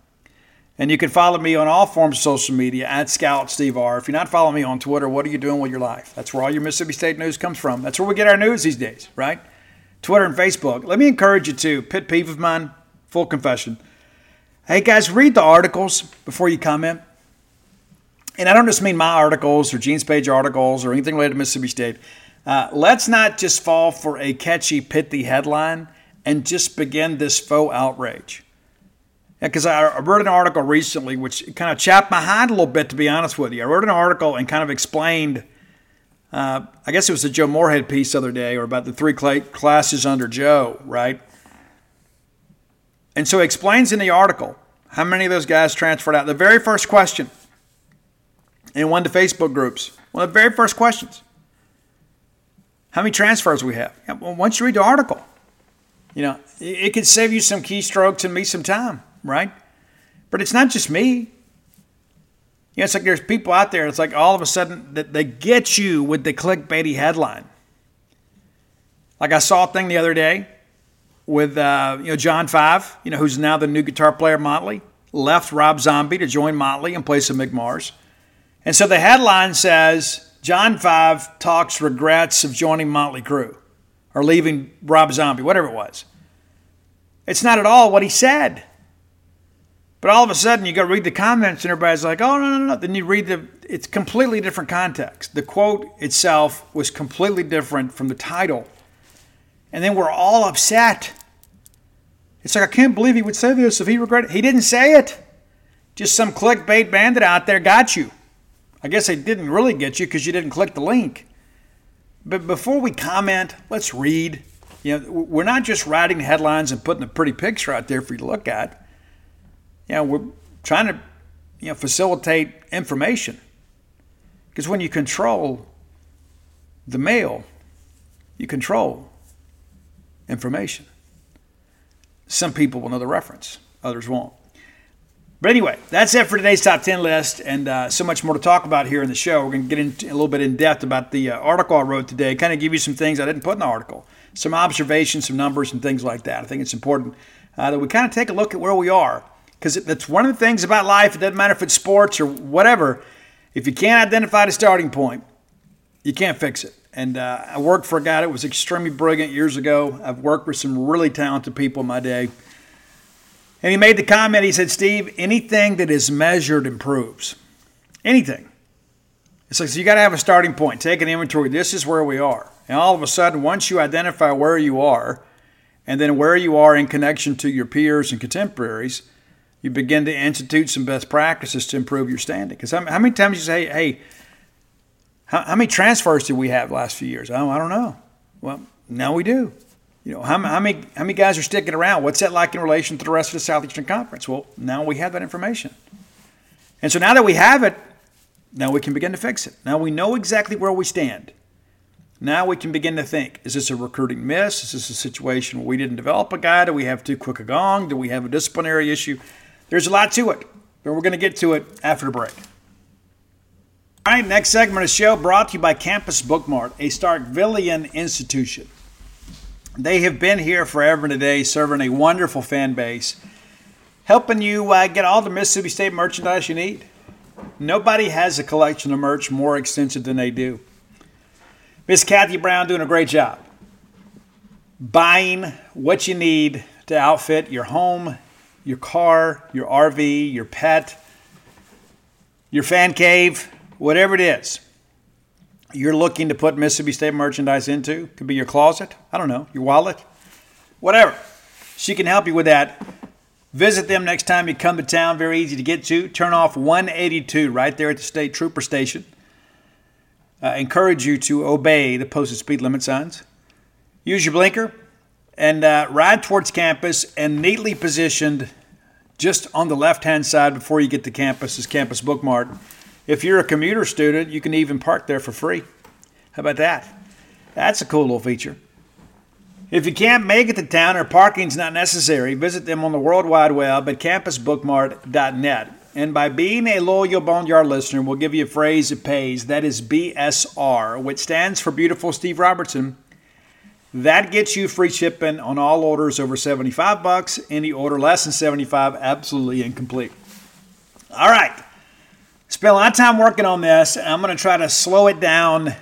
And you can follow me on all forms of social media at Scout Steve R. If you're not following me on Twitter, what are you doing with your life? That's where all your Mississippi State news comes from. That's where we get our news these days, right? Twitter and Facebook. Let me encourage you to pit peeve of mine, full confession. Hey guys, read the articles before you comment. and I don't just mean my articles or Gene's Page articles or anything related to Mississippi State. Uh, let's not just fall for a catchy, pithy headline and just begin this faux outrage. Because I wrote an article recently which kind of chapped my hand a little bit, to be honest with you. I wrote an article and kind of explained, uh, I guess it was the Joe Moorhead piece the other day, or about the three classes under Joe, right? And so it explains in the article how many of those guys transferred out. The very first question in one the Facebook groups, one of the very first questions how many transfers we have. Well, once you read the article, you know, it, it could save you some keystrokes and me some time, right? But it's not just me. You know, it's like there's people out there, it's like all of a sudden that they get you with the clickbaity headline. Like I saw a thing the other day with uh, you know John Five, you know, who's now the new guitar player Motley, left Rob Zombie to join Motley in place of Mick Mars. And so the headline says John Five talks regrets of joining Motley Crue or leaving Rob Zombie, whatever it was. It's not at all what he said. But all of a sudden, you go read the comments, and everybody's like, "Oh no, no, no!" Then you read the. It's completely different context. The quote itself was completely different from the title, and then we're all upset. It's like I can't believe he would say this if he regretted. It. He didn't say it. Just some clickbait bandit out there got you. I guess they didn't really get you because you didn't click the link. But before we comment, let's read. You know, we're not just writing headlines and putting a pretty picture out there for you to look at. You know, we're trying to, you know, facilitate information. Because when you control the mail, you control information. Some people will know the reference, others won't. But anyway, that's it for today's top 10 list, and uh, so much more to talk about here in the show. We're going to get into a little bit in depth about the uh, article I wrote today, kind of give you some things I didn't put in the article, some observations, some numbers, and things like that. I think it's important uh, that we kind of take a look at where we are, because that's one of the things about life. It doesn't matter if it's sports or whatever. If you can't identify the starting point, you can't fix it. And uh, I worked for a guy that was extremely brilliant years ago. I've worked with some really talented people in my day. And he made the comment, he said, Steve, anything that is measured improves. Anything. It's like, so you got to have a starting point, take an inventory. This is where we are. And all of a sudden, once you identify where you are, and then where you are in connection to your peers and contemporaries, you begin to institute some best practices to improve your standing. Because how, many times you say, hey, how, how, many transfers did we have last few years? Oh, I don't know. Well, now we do. You know, how, how, many how many guys are sticking around? What's that like in relation to the rest of the Southeastern Conference? Well, now we have that information. And so now that we have it, now we can begin to fix it. Now we know exactly where we stand. Now we can begin to think is this a recruiting miss? Is this a situation where we didn't develop a guy? Do we have too quick a gong? Do we have a disciplinary issue? There's a lot to it, but we're going to get to it after the break. All right, next segment of the show brought to you by Campus Bookmart, a Starkvillian institution. They have been here forever and a day, serving a wonderful fan base, helping you uh, get all the Mississippi State merchandise you need. Nobody has a collection of merch more extensive than they do. Miss Kathy Brown doing a great job buying what you need to outfit your home, your car, your RV, your pet, your fan cave, whatever it is you're looking to put Mississippi State merchandise into. Could be your closet, I don't know, your wallet, whatever. She can help you with that. Visit them next time you come to town. Very easy to get to. Turn off 182 right there at the State Trooper Station. Uh, encourage you to obey the posted speed limit signs. Use your blinker and uh, ride towards campus and neatly positioned just on the left hand side before you get to campus is Campus Bookmart. If you're a commuter student, you can even park there for free. How about that? That's a cool little feature. If you can't make it to town or parking's not necessary, visit them on the World Wide Web at campusbookmart.net. And by being a loyal Boneyard listener, we'll give you a phrase that pays. That is BSR, which stands for Beautiful Steve Robertson. That gets you free shipping on all orders over 75 bucks. Any order less than 75, absolutely incomplete. All right. Spent a lot of time working on this. and I'm going to try to slow it down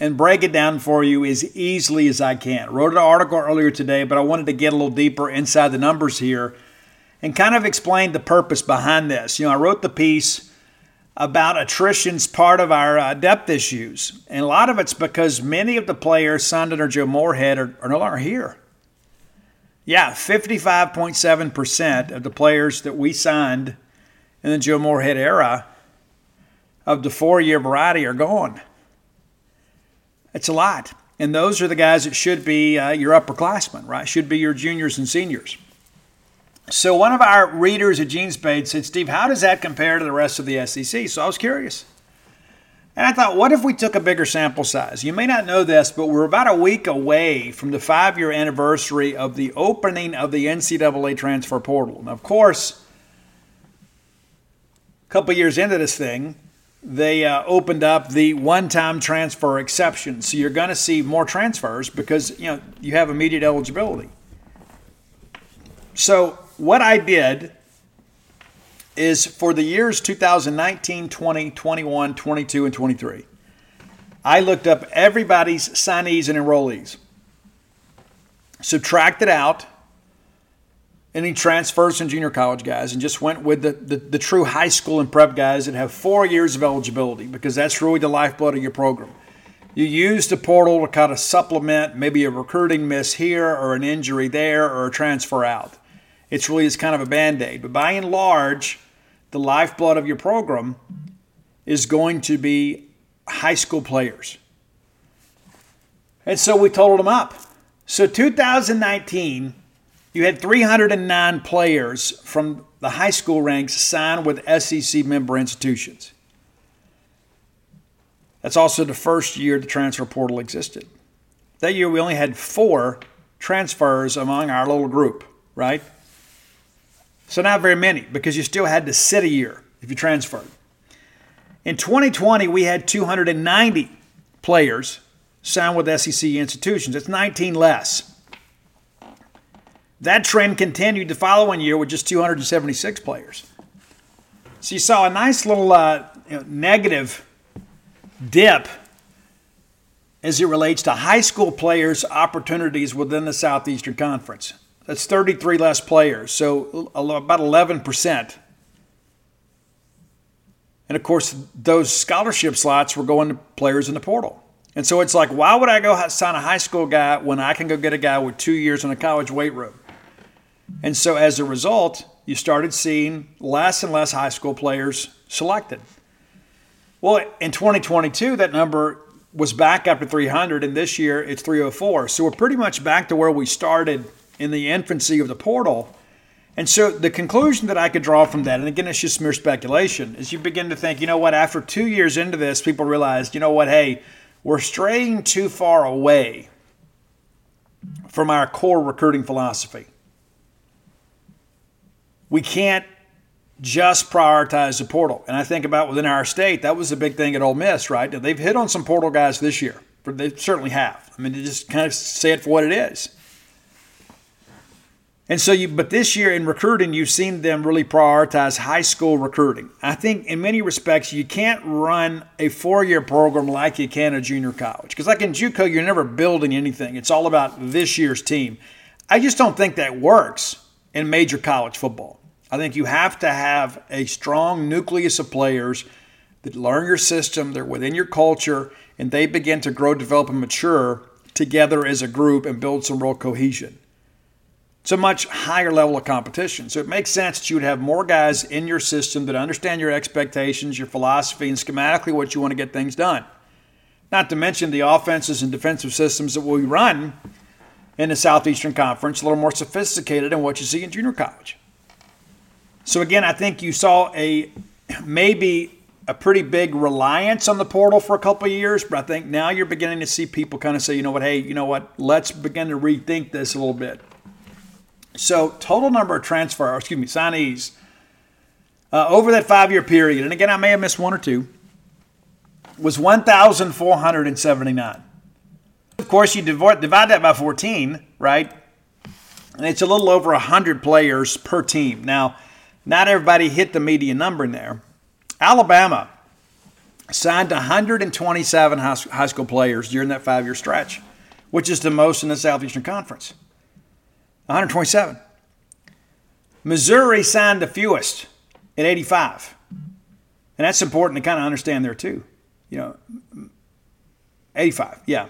and break it down for you as easily as I can. Wrote an article earlier today, but I wanted to get a little deeper inside the numbers here and kind of explain the purpose behind this. You know, I wrote the piece about attrition's part of our uh, depth issues. And a lot of it's because many of the players signed under Joe Moorhead are, are no longer here. Yeah, 55.7% of the players that we signed in the Joe Moorhead era of the four year variety are gone. It's a lot. And those are the guys that should be uh, your upperclassmen, right? Should be your juniors and seniors. So one of our readers at Gene's Page said, Steve, how does that compare to the rest of the SEC? So I was curious. And I thought, what if we took a bigger sample size? You may not know this, but we're about a week away from the five year anniversary of the opening of the NCAA transfer portal. And of course, a couple years into this thing, they uh, opened up the one-time transfer exception. So you're going to see more transfers because you know you have immediate eligibility. So what I did is for the years 2019, 20, 21, 22, and 23, I looked up everybody's signees and enrollees, subtracted out any transfers and junior college guys, and just went with the, the, the true high school and prep guys that have four years of eligibility because that's really the lifeblood of your program. You use the portal to kind of supplement maybe a recruiting miss here or an injury there or a transfer out. It's really just kind of a band aid. But by and large, the lifeblood of your program is going to be high school players. And so we totaled them up. So 2019, you had 309 players from the high school ranks signed with SEC member institutions. That's also the first year the transfer portal existed. That year we only had four transfers among our little group, right? So not very many because you still had to sit a year if you transferred. In 2020, we had 290 players signed with SEC institutions. It's 19 less. That trend continued the following year with just 276 players. So you saw a nice little uh, you know, negative dip as it relates to high school players' opportunities within the Southeastern Conference. That's 33 less players, so about 11%. And of course, those scholarship slots were going to players in the portal. And so it's like, why would I go sign a high school guy when I can go get a guy with two years in a college weight room? And so as a result, you started seeing less and less high school players selected. Well, in 2022, that number was back up to 300, and this year it's 304. So we're pretty much back to where we started in the infancy of the portal. And so the conclusion that I could draw from that, and again, it's just mere speculation, is you begin to think, you know what, after two years into this, people realized, you know what, hey, we're straying too far away from our core recruiting philosophy. We can't just prioritize the portal. And I think about within our state, that was the big thing at Ole Miss, right? They've hit on some portal guys this year. They certainly have. I mean, to just kind of say it for what it is. And so you, but this year in recruiting, you've seen them really prioritize high school recruiting. I think in many respects, you can't run a four year program like you can a junior college. Because like in JUCO, you're never building anything. It's all about this year's team. I just don't think that works in major college football. I think you have to have a strong nucleus of players that learn your system, they're within your culture, and they begin to grow, develop, and mature together as a group and build some real cohesion. It's a much higher level of competition. So it makes sense that you would have more guys in your system that understand your expectations, your philosophy, and schematically what you want to get things done. Not to mention the offenses and defensive systems that we run in the Southeastern Conference, a little more sophisticated than what you see in junior college. So again, I think you saw a maybe a pretty big reliance on the portal for a couple years, but I think now you're beginning to see people kind of say, you know what, hey, you know what, let's begin to rethink this a little bit. So total number of transfer, excuse me, signees uh, over that five-year period, and again, I may have missed one or two, was 1,479. Of course, you divide that by 14, right? And it's a little over 100 players per team. Now, not everybody hit the median number in there. Alabama signed 127 high school players during that five year stretch, which is the most in the Southeastern Conference. 127. Missouri signed the fewest at 85. And that's important to kind of understand there too. You know, 85, yeah.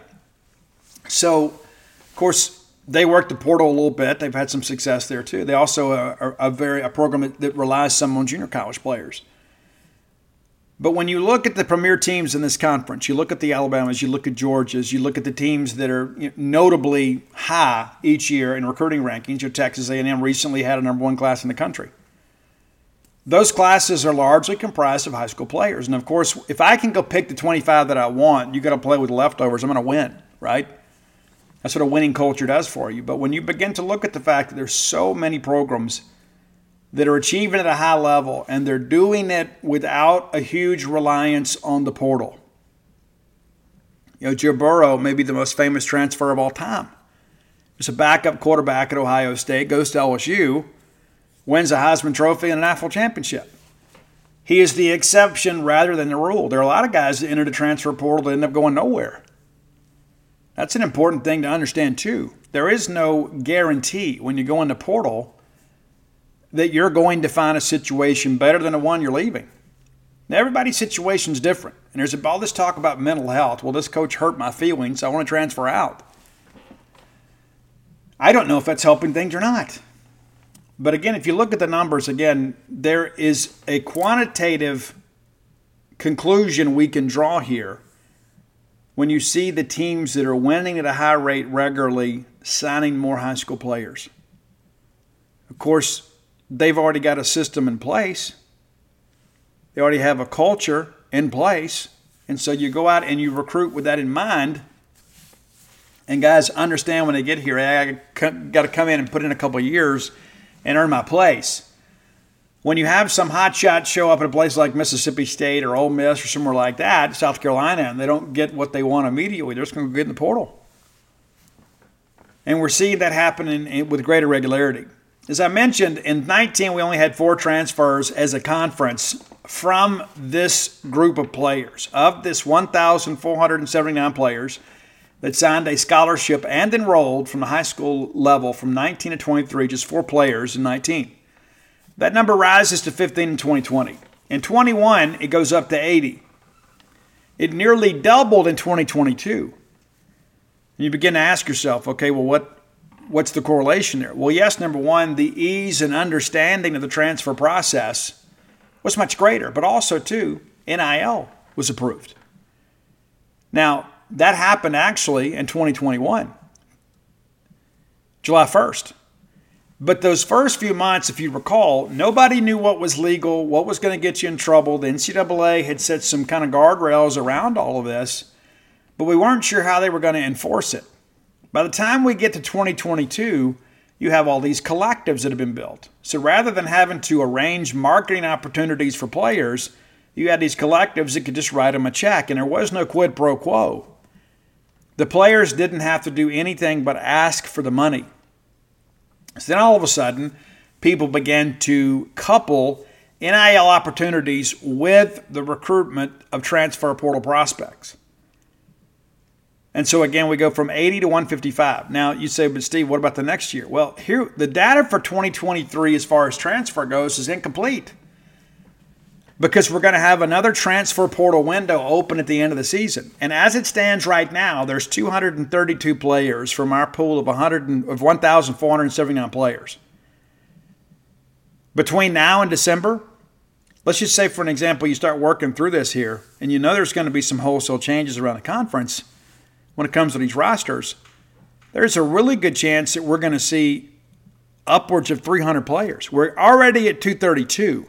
So, of course, they work the portal a little bit. They've had some success there too. They also are a very a program that, relies some on junior college players. But when you look at the premier teams in this conference, you look at the Alabamas, you look at Georgias, you look at the teams that are notably high each year in recruiting rankings. Your Texas A&M recently had a number one class in the country. Those classes are largely comprised of high school players, and of course, if I can go pick the 25 that I want, you got to play with leftovers. I'm going to win, right? That's what a winning culture does for you. But when you begin to look at the fact that there's so many programs that are achieving at a high level and they're doing it without a huge reliance on the portal. You know, Joe Burrow may be the most famous transfer of all time. He's a backup quarterback at Ohio State, goes to LSU, wins a Heisman Trophy and a national championship. He is the exception rather than the rule. There are a lot of guys that enter the transfer portal that end up going nowhere. That's an important thing to understand, too. There is no guarantee when you go in the portal that you're going to find a situation better than the one you're leaving. Now, everybody's situation is different. And there's all this talk about mental health. Well, this coach hurt my feelings. So I want to transfer out. I don't know if that's helping things or not. But again, if you look at the numbers, again, there is a quantitative conclusion we can draw here when you see the teams that are winning at a high rate regularly signing more high school players. Of course, they've already got a system in place. They already have a culture in place. And so you go out and you recruit with that in mind. And guys understand when they get here, I got to come in and put in a couple years and earn my place. When you have some hot shot show up at a place like Mississippi State or Ole Miss or somewhere like that, South Carolina, and they don't get what they want immediately, they're just going to get in the portal. And we're seeing that happen in, in, with greater regularity. As I mentioned, in 19, we only had four transfers as a conference from this group of players. Of this 1,479 players that signed a scholarship and enrolled from the high school level from 19 to 23, just four players in 19. That number rises to 15 in 2020. In 21, it goes up to 80. It nearly doubled in 2022. And you begin to ask yourself, okay, well, what what's the correlation there? Well, yes, number one, the ease and understanding of the transfer process was much greater, but also, too, NIL was approved. Now, that happened actually in 2021, July 1st. But those first few months, if you recall, nobody knew what was legal, what was going to get you in trouble. The NCAA had set some kind of guardrails around all of this, but we weren't sure how they were going to enforce it. By the time we get to 2022, you have all these collectives that have been built. So rather than having to arrange marketing opportunities for players, you had these collectives that could just write them a check, and there was no quid pro quo. The players didn't have to do anything but ask for the money. So then all of a sudden, people began to couple NIL opportunities with the recruitment of transfer portal prospects. And so again, we go from 80 to 155. Now you say, but Steve, what about the next year? Well, here the data for 2023 as far as transfer goes is incomplete because we're going to have another transfer portal window open at the end of the season. And as it stands right now, there's 232 players from our pool of 100 of 1,479 players. Between now and December, let's just say for an example, you start working through this here, and you know there's going to be some wholesale changes around the conference when it comes to these rosters, there's a really good chance that we're going to see upwards of 300 players. We're already at 232.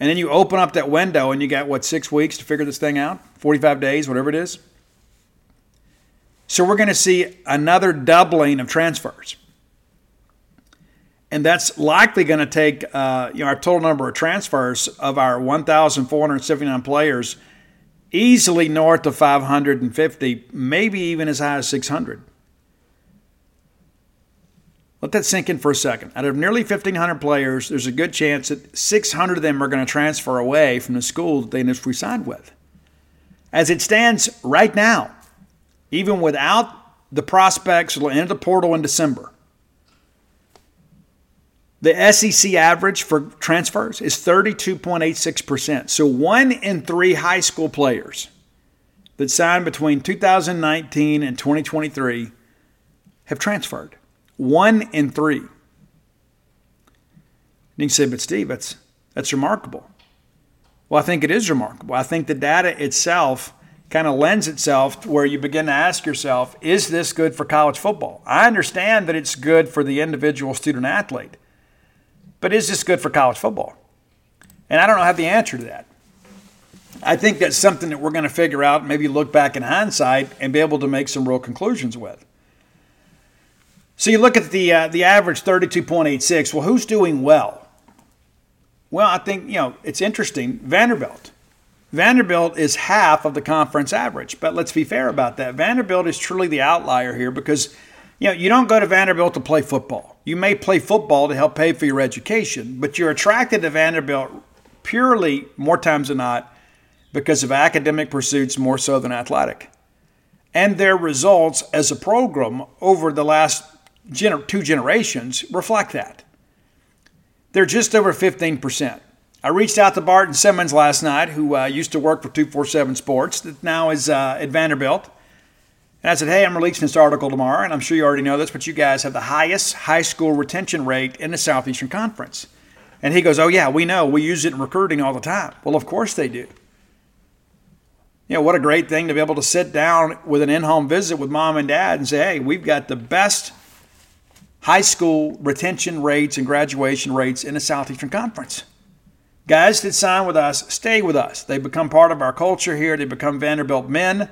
And then you open up that window and you got, what, six weeks to figure this thing out? 45 days, whatever it is. So we're going to see another doubling of transfers. And that's likely going to take uh, you know, our total number of transfers of our 1,479 players easily north of 550, maybe even as high as 600. Let that sink in for a second. Out of nearly 1,500 players, there's a good chance that 600 of them are going to transfer away from the school that they initially signed with. As it stands right now, even without the prospects will enter the portal in December, The SEC average for transfers is 32.86%. So one in three high school players that signed between 2019 and 2023 have transferred. One in three. And you say, but Steve, that's, that's remarkable. Well, I think it is remarkable. I think the data itself kind of lends itself to where you begin to ask yourself, is this good for college football? I understand that it's good for the individual student athlete, but is this good for college football? And I don't know have the answer to that. I think that's something that we're going to figure out, maybe look back in hindsight and be able to make some real conclusions with. So you look at the uh, the average 32.86. Well, who's doing well? Well, I think you know it's interesting. Vanderbilt. Vanderbilt is half of the conference average, but let's be fair about that. Vanderbilt is truly the outlier here because you know you don't go to Vanderbilt to play football. You may play football to help pay for your education, but you're attracted to Vanderbilt purely more times than not because of academic pursuits more so than athletic. And their results as a program over the last gener- two generations reflect that. They're just over 15%. I reached out to Barton Simmons last night, who uh, used to work for 247 Sports, that now is uh, at Vanderbilt. And I said, Hey, I'm releasing this article tomorrow, and I'm sure you already know this, but you guys have the highest high school retention rate in the Southeastern Conference. And he goes, Oh, yeah, we know. We use it in recruiting all the time. Well, of course they do. You know, what a great thing to be able to sit down with an in home visit with mom and dad and say, Hey, we've got the best high school retention rates and graduation rates in the Southeastern Conference. Guys that sign with us stay with us. They become part of our culture here. They become Vanderbilt men.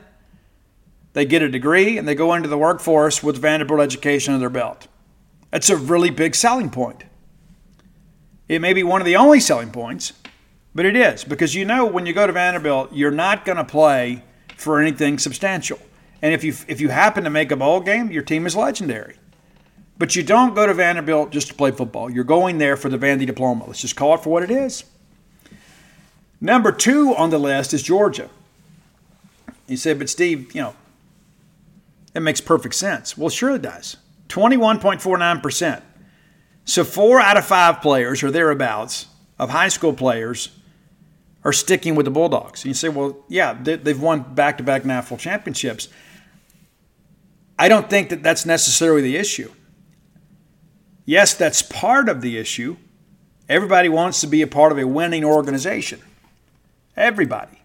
They get a degree and they go into the workforce with Vanderbilt education under their belt. That's a really big selling point. It may be one of the only selling points, but it is because you know when you go to Vanderbilt, you're not going to play for anything substantial. And if you if you happen to make a bowl game, your team is legendary. But you don't go to Vanderbilt just to play football. You're going there for the Vandy diploma. Let's just call it for what it is. Number two on the list is Georgia. You say, but Steve, you know, it makes perfect sense. Well, sure it does. 21.49%. So four out of five players or thereabouts of high school players are sticking with the Bulldogs. And you say, well, yeah, they've won back to back national championships. I don't think that that's necessarily the issue. Yes, that's part of the issue. Everybody wants to be a part of a winning organization. Everybody.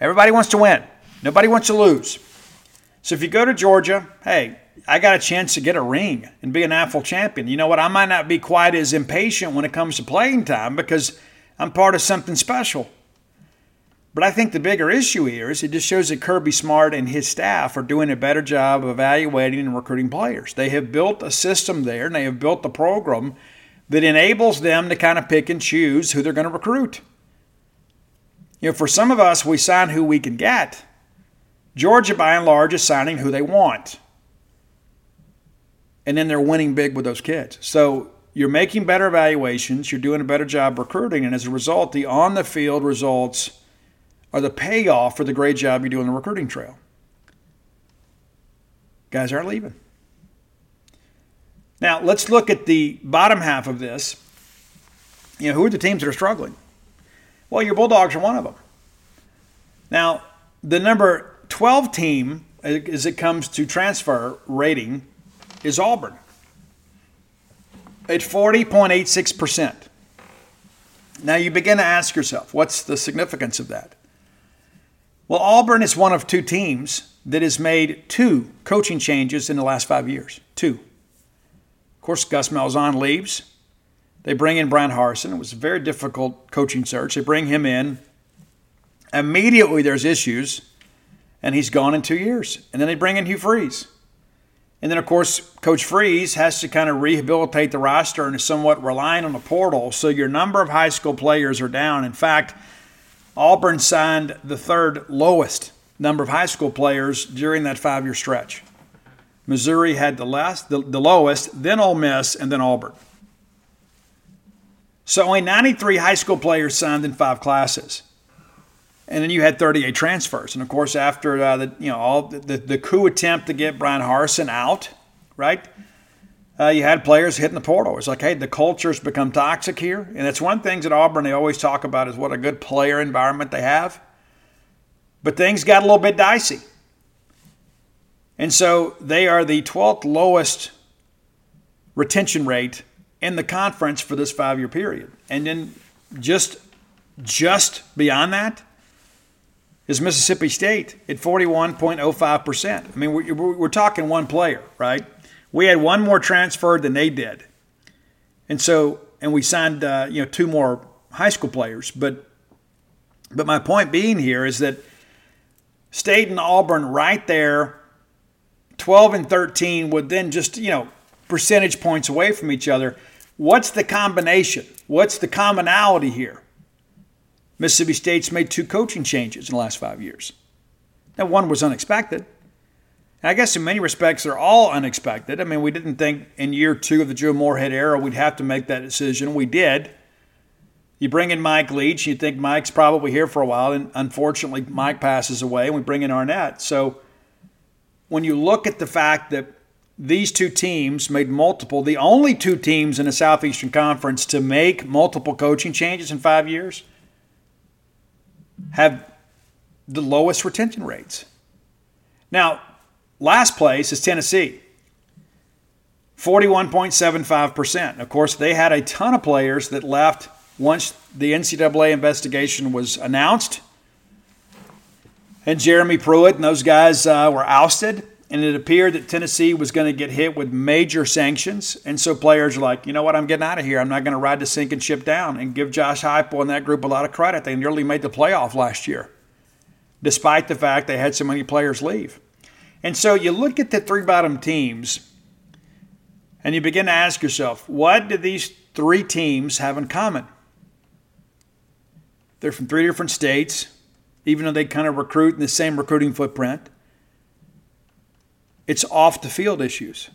Everybody wants to win. Nobody wants to lose. So if you go to Georgia, hey, I got a chance to get a ring and be an AFL champion. You know what? I might not be quite as impatient when it comes to playing time because I'm part of something special. But I think the bigger issue here is it just shows that Kirby Smart and his staff are doing a better job of evaluating and recruiting players. They have built a system there and they have built a program that enables them to kind of pick and choose who they're going to recruit. You know, for some of us, we sign who we can get. Georgia, by and large, is signing who they want. And then they're winning big with those kids. So you're making better evaluations, you're doing a better job recruiting, and as a result, the on the field results are the payoff for the great job you do on the recruiting trail. Guys aren't leaving. Now, let's look at the bottom half of this. You know, who are the teams that are struggling? Well, your Bulldogs are one of them. Now, the number 12 team, uh, as it comes to transfer rating, is Auburn at 40.86%. Now, you begin to ask yourself, what's the significance of that? Well, Auburn is one of two teams that has made two coaching changes in the last five years. Two. Of course, Gus Malzahn leaves. They bring in Bryan Harsin. It was a very difficult coaching search. They bring him in. Immediately, there's issues, and he's gone in two years. And then they bring in Hugh Freeze. And then, of course, Coach Freeze has to kind of rehabilitate the roster and is somewhat relying on the portal. So your number of high school players are down. In fact, Auburn signed the third lowest number of high school players during that five year stretch. Missouri had the, last, the, the lowest, then Ole Miss, and then Auburn. So only 93 high school players signed in five classes. And then you had 38 transfers. And of course, after uh, the, you know, all the, the coup attempt to get Bryan Harsin out, right? Uh, you had players hitting the portal. It's like, hey, the culture's become toxic here. And it's one thing that Auburn they always talk about is what a good player environment they have. But things got a little bit dicey. And so they are the 12th lowest retention rate in the conference for this five year period. And then just just beyond that is Mississippi State at 41.05%. I mean, we're, we're talking one player, right? We had one more transfer than they did. And so, and we signed, uh, you know, two more high school players. But, but my point being here is that State and Auburn right there, 12 and 13, would then just, you know, percentage points away from each other. What's the combination? What's the commonality here? Mississippi State's made two coaching changes in the last five years. Now, one was unexpected. I guess in many respects, they're all unexpected. I mean, we didn't think in year two of the Joe Moorhead era we'd have to make that decision. We did. You bring in Mike Leach, you think Mike's probably here for a while, and unfortunately, Mike passes away, and we bring in Arnett. So when you look at the fact that these two teams made multiple, the only two teams in the Southeastern Conference to make multiple coaching changes in five years have the lowest retention rates. Now, last place is Tennessee. 41.75%. Of course, they had a ton of players that left once the NCAA investigation was announced. And Jeremy Pruitt and those guys uh, were ousted and it appeared that Tennessee was going to get hit with major sanctions. And so players are like, you know what, I'm getting out of here. I'm not going to ride the sinking ship down and give Josh Heupel and that group a lot of credit. They nearly made the playoff last year, despite the fact they had so many players leave. And so you look at the three bottom teams and you begin to ask yourself, what do these three teams have in common? They're from three different states, even though they kind of recruit in the same recruiting footprint. It's off the field issues.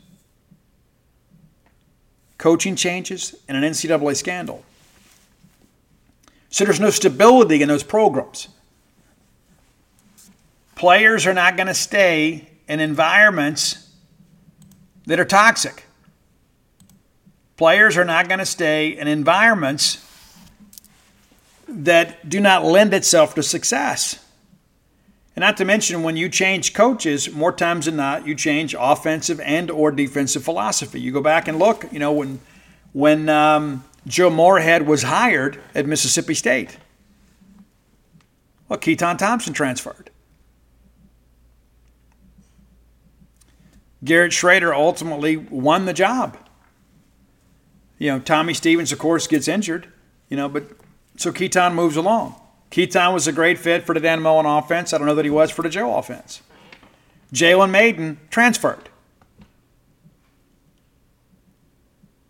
Coaching changes and an NCAA scandal. So there's no stability in those programs. Players are not going to stay in environments that are toxic. Players are not going to stay in environments that do not lend itself to success. And not to mention when you change coaches, more times than not, you change offensive and or defensive philosophy. You go back and look, you know, when when um, Joe Moorhead was hired at Mississippi State. Well, Keytaon Thompson transferred. Garrett Shrader ultimately won the job. You know, Tommy Stevens, of course, gets injured, you know, but so Keytaon moves along. Keytaon was a great fit for the Dan Mullen offense. I don't know that he was for the Joe offense. Jalen Mayden transferred.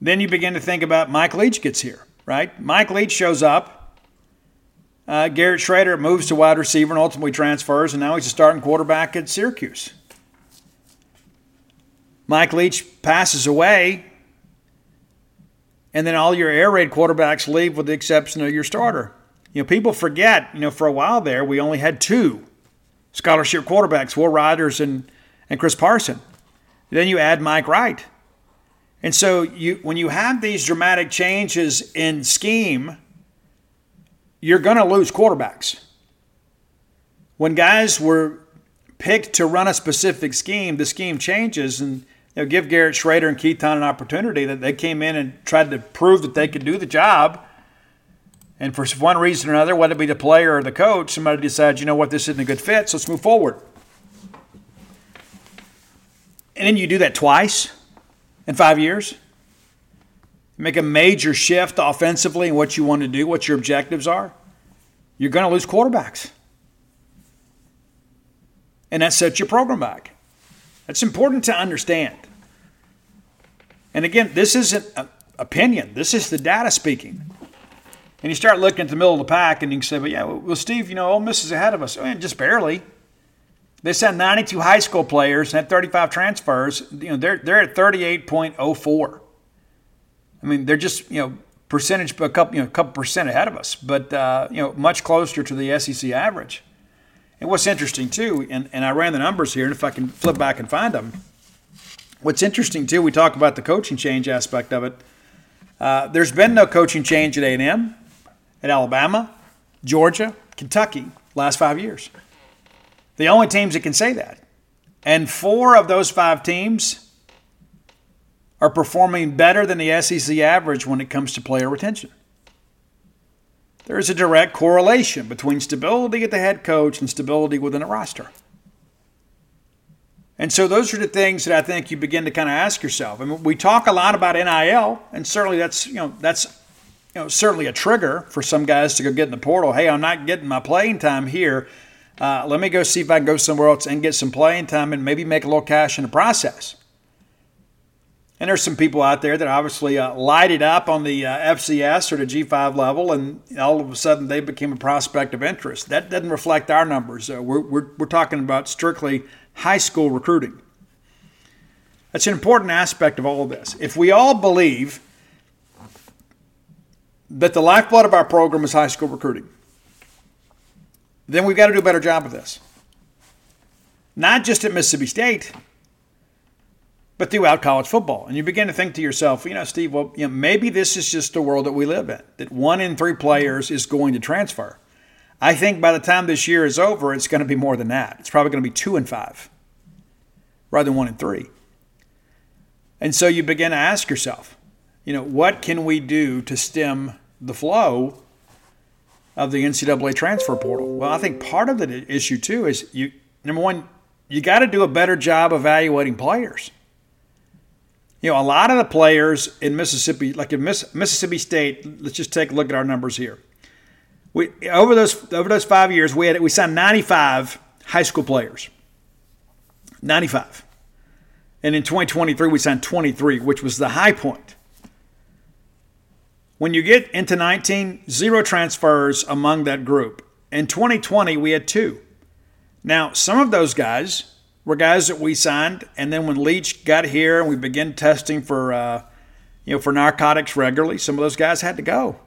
Then you begin to think about Mike Leach gets here, right? Mike Leach shows up. Uh, Garrett Shrader moves to wide receiver and ultimately transfers, and now he's a starting quarterback at Syracuse. Mike Leach passes away, and then all your air raid quarterbacks leave with the exception of your starter. You know, people forget, you know, for a while there, we only had two scholarship quarterbacks, Will Rogers and, and Chris Parson. Then you add Mike Wright. And so you when you have these dramatic changes in scheme, you're going to lose quarterbacks. When guys were picked to run a specific scheme, the scheme changes and know, give Garrett Shrader and Keytaon an opportunity that they came in and tried to prove that they could do the job and for one reason or another, whether it be the player or the coach, somebody decides, you know what, this isn't a good fit, so let's move forward. And then you do that twice in five years. Make a major shift offensively in what you want to do, what your objectives are. You're going to lose quarterbacks. And that sets your program back. That's important to understand. And again, this isn't opinion, this is the data speaking. And you start looking at the middle of the pack, and you can say, "But yeah, well, Steve, you know, Ole Miss is ahead of us. I mean, just barely." They sent 92 high school players and had 35 transfers. You know, they're they're at 38.04. I mean, they're just you know percentage a couple you know a couple percent ahead of us, but uh, you know much closer to the SEC average. And what's interesting too, and, and I ran the numbers here, and if I can flip back and find them, What's interesting too, we talk about the coaching change aspect of it. Uh, there's been no coaching change at A&M, at Alabama, Georgia, Kentucky, last five years. The only teams that can say that. And four of those five teams are performing better than the SEC average when it comes to player retention. There is a direct correlation between stability at the head coach and stability within a roster. And so those are the things that I think you begin to kind of ask yourself. I mean, we talk a lot about NIL, and certainly that's you know that's you know certainly a trigger for some guys to go get in the portal. Hey, I'm not getting my playing time here. Uh, let me go see if I can go somewhere else and get some playing time and maybe make a little cash in the process. And there's some people out there that obviously uh, lighted up on the uh, FCS or the G5 level, and all of a sudden they became a prospect of interest. That doesn't reflect our numbers. Uh, we're, we're, we're talking about strictly high school recruiting. That's an important aspect of all of this. If we all believe that the lifeblood of our program is high school recruiting, then we've got to do a better job of this. Not just at Mississippi State, but throughout college football. And you begin to think to yourself, you know, Steve, well, you know, maybe this is just the world that we live in, that one in three players is going to transfer. I think by the time this year is over, it's going to be more than that. It's probably going to be two and five rather than one and three. And so you begin to ask yourself, you know, what can we do to stem the flow of the NCAA transfer portal? Well, I think part of the issue too is you number one, you got to do a better job evaluating players. You know, a lot of the players in Mississippi, like in Mississippi State, let's just take a look at our numbers here. We over those over those five years, we had we signed 95 high school players. 95. And in 2023, we signed 23, which was the high point. When you get into 19, zero transfers among that group. In 2020, we had two. Now, some of those guys were guys that we signed, and then when Leach got here and we began testing for, uh, you know, for narcotics regularly, some of those guys had to go.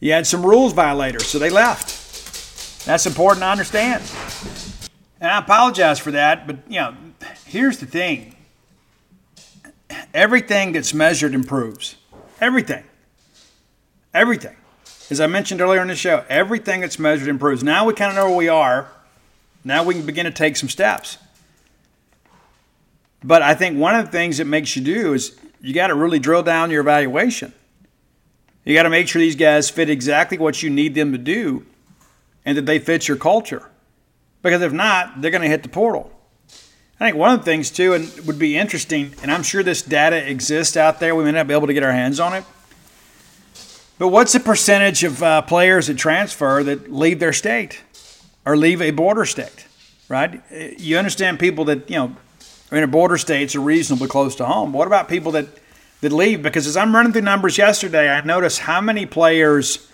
You had some rules violators, so they left. That's important to understand. And I apologize for that, but you know, here's the thing. Everything that's measured improves. Everything. Everything. As I mentioned earlier in the show, everything that's measured improves. Now we kind of know where we are. Now we can begin to take some steps. But I think one of the things that makes you do is you got to really drill down your evaluation. You got to make sure these guys fit exactly what you need them to do and that they fit your culture. Because if not, they're going to hit the portal. I think one of the things, too, and would be interesting, and I'm sure this data exists out there, we may not be able to get our hands on it. But what's the percentage of uh, players that transfer that leave their state or leave a border state, right? You understand people that, you know, are in a border states are reasonably close to home. What about people that that leave because as I'm running through numbers yesterday, I noticed how many players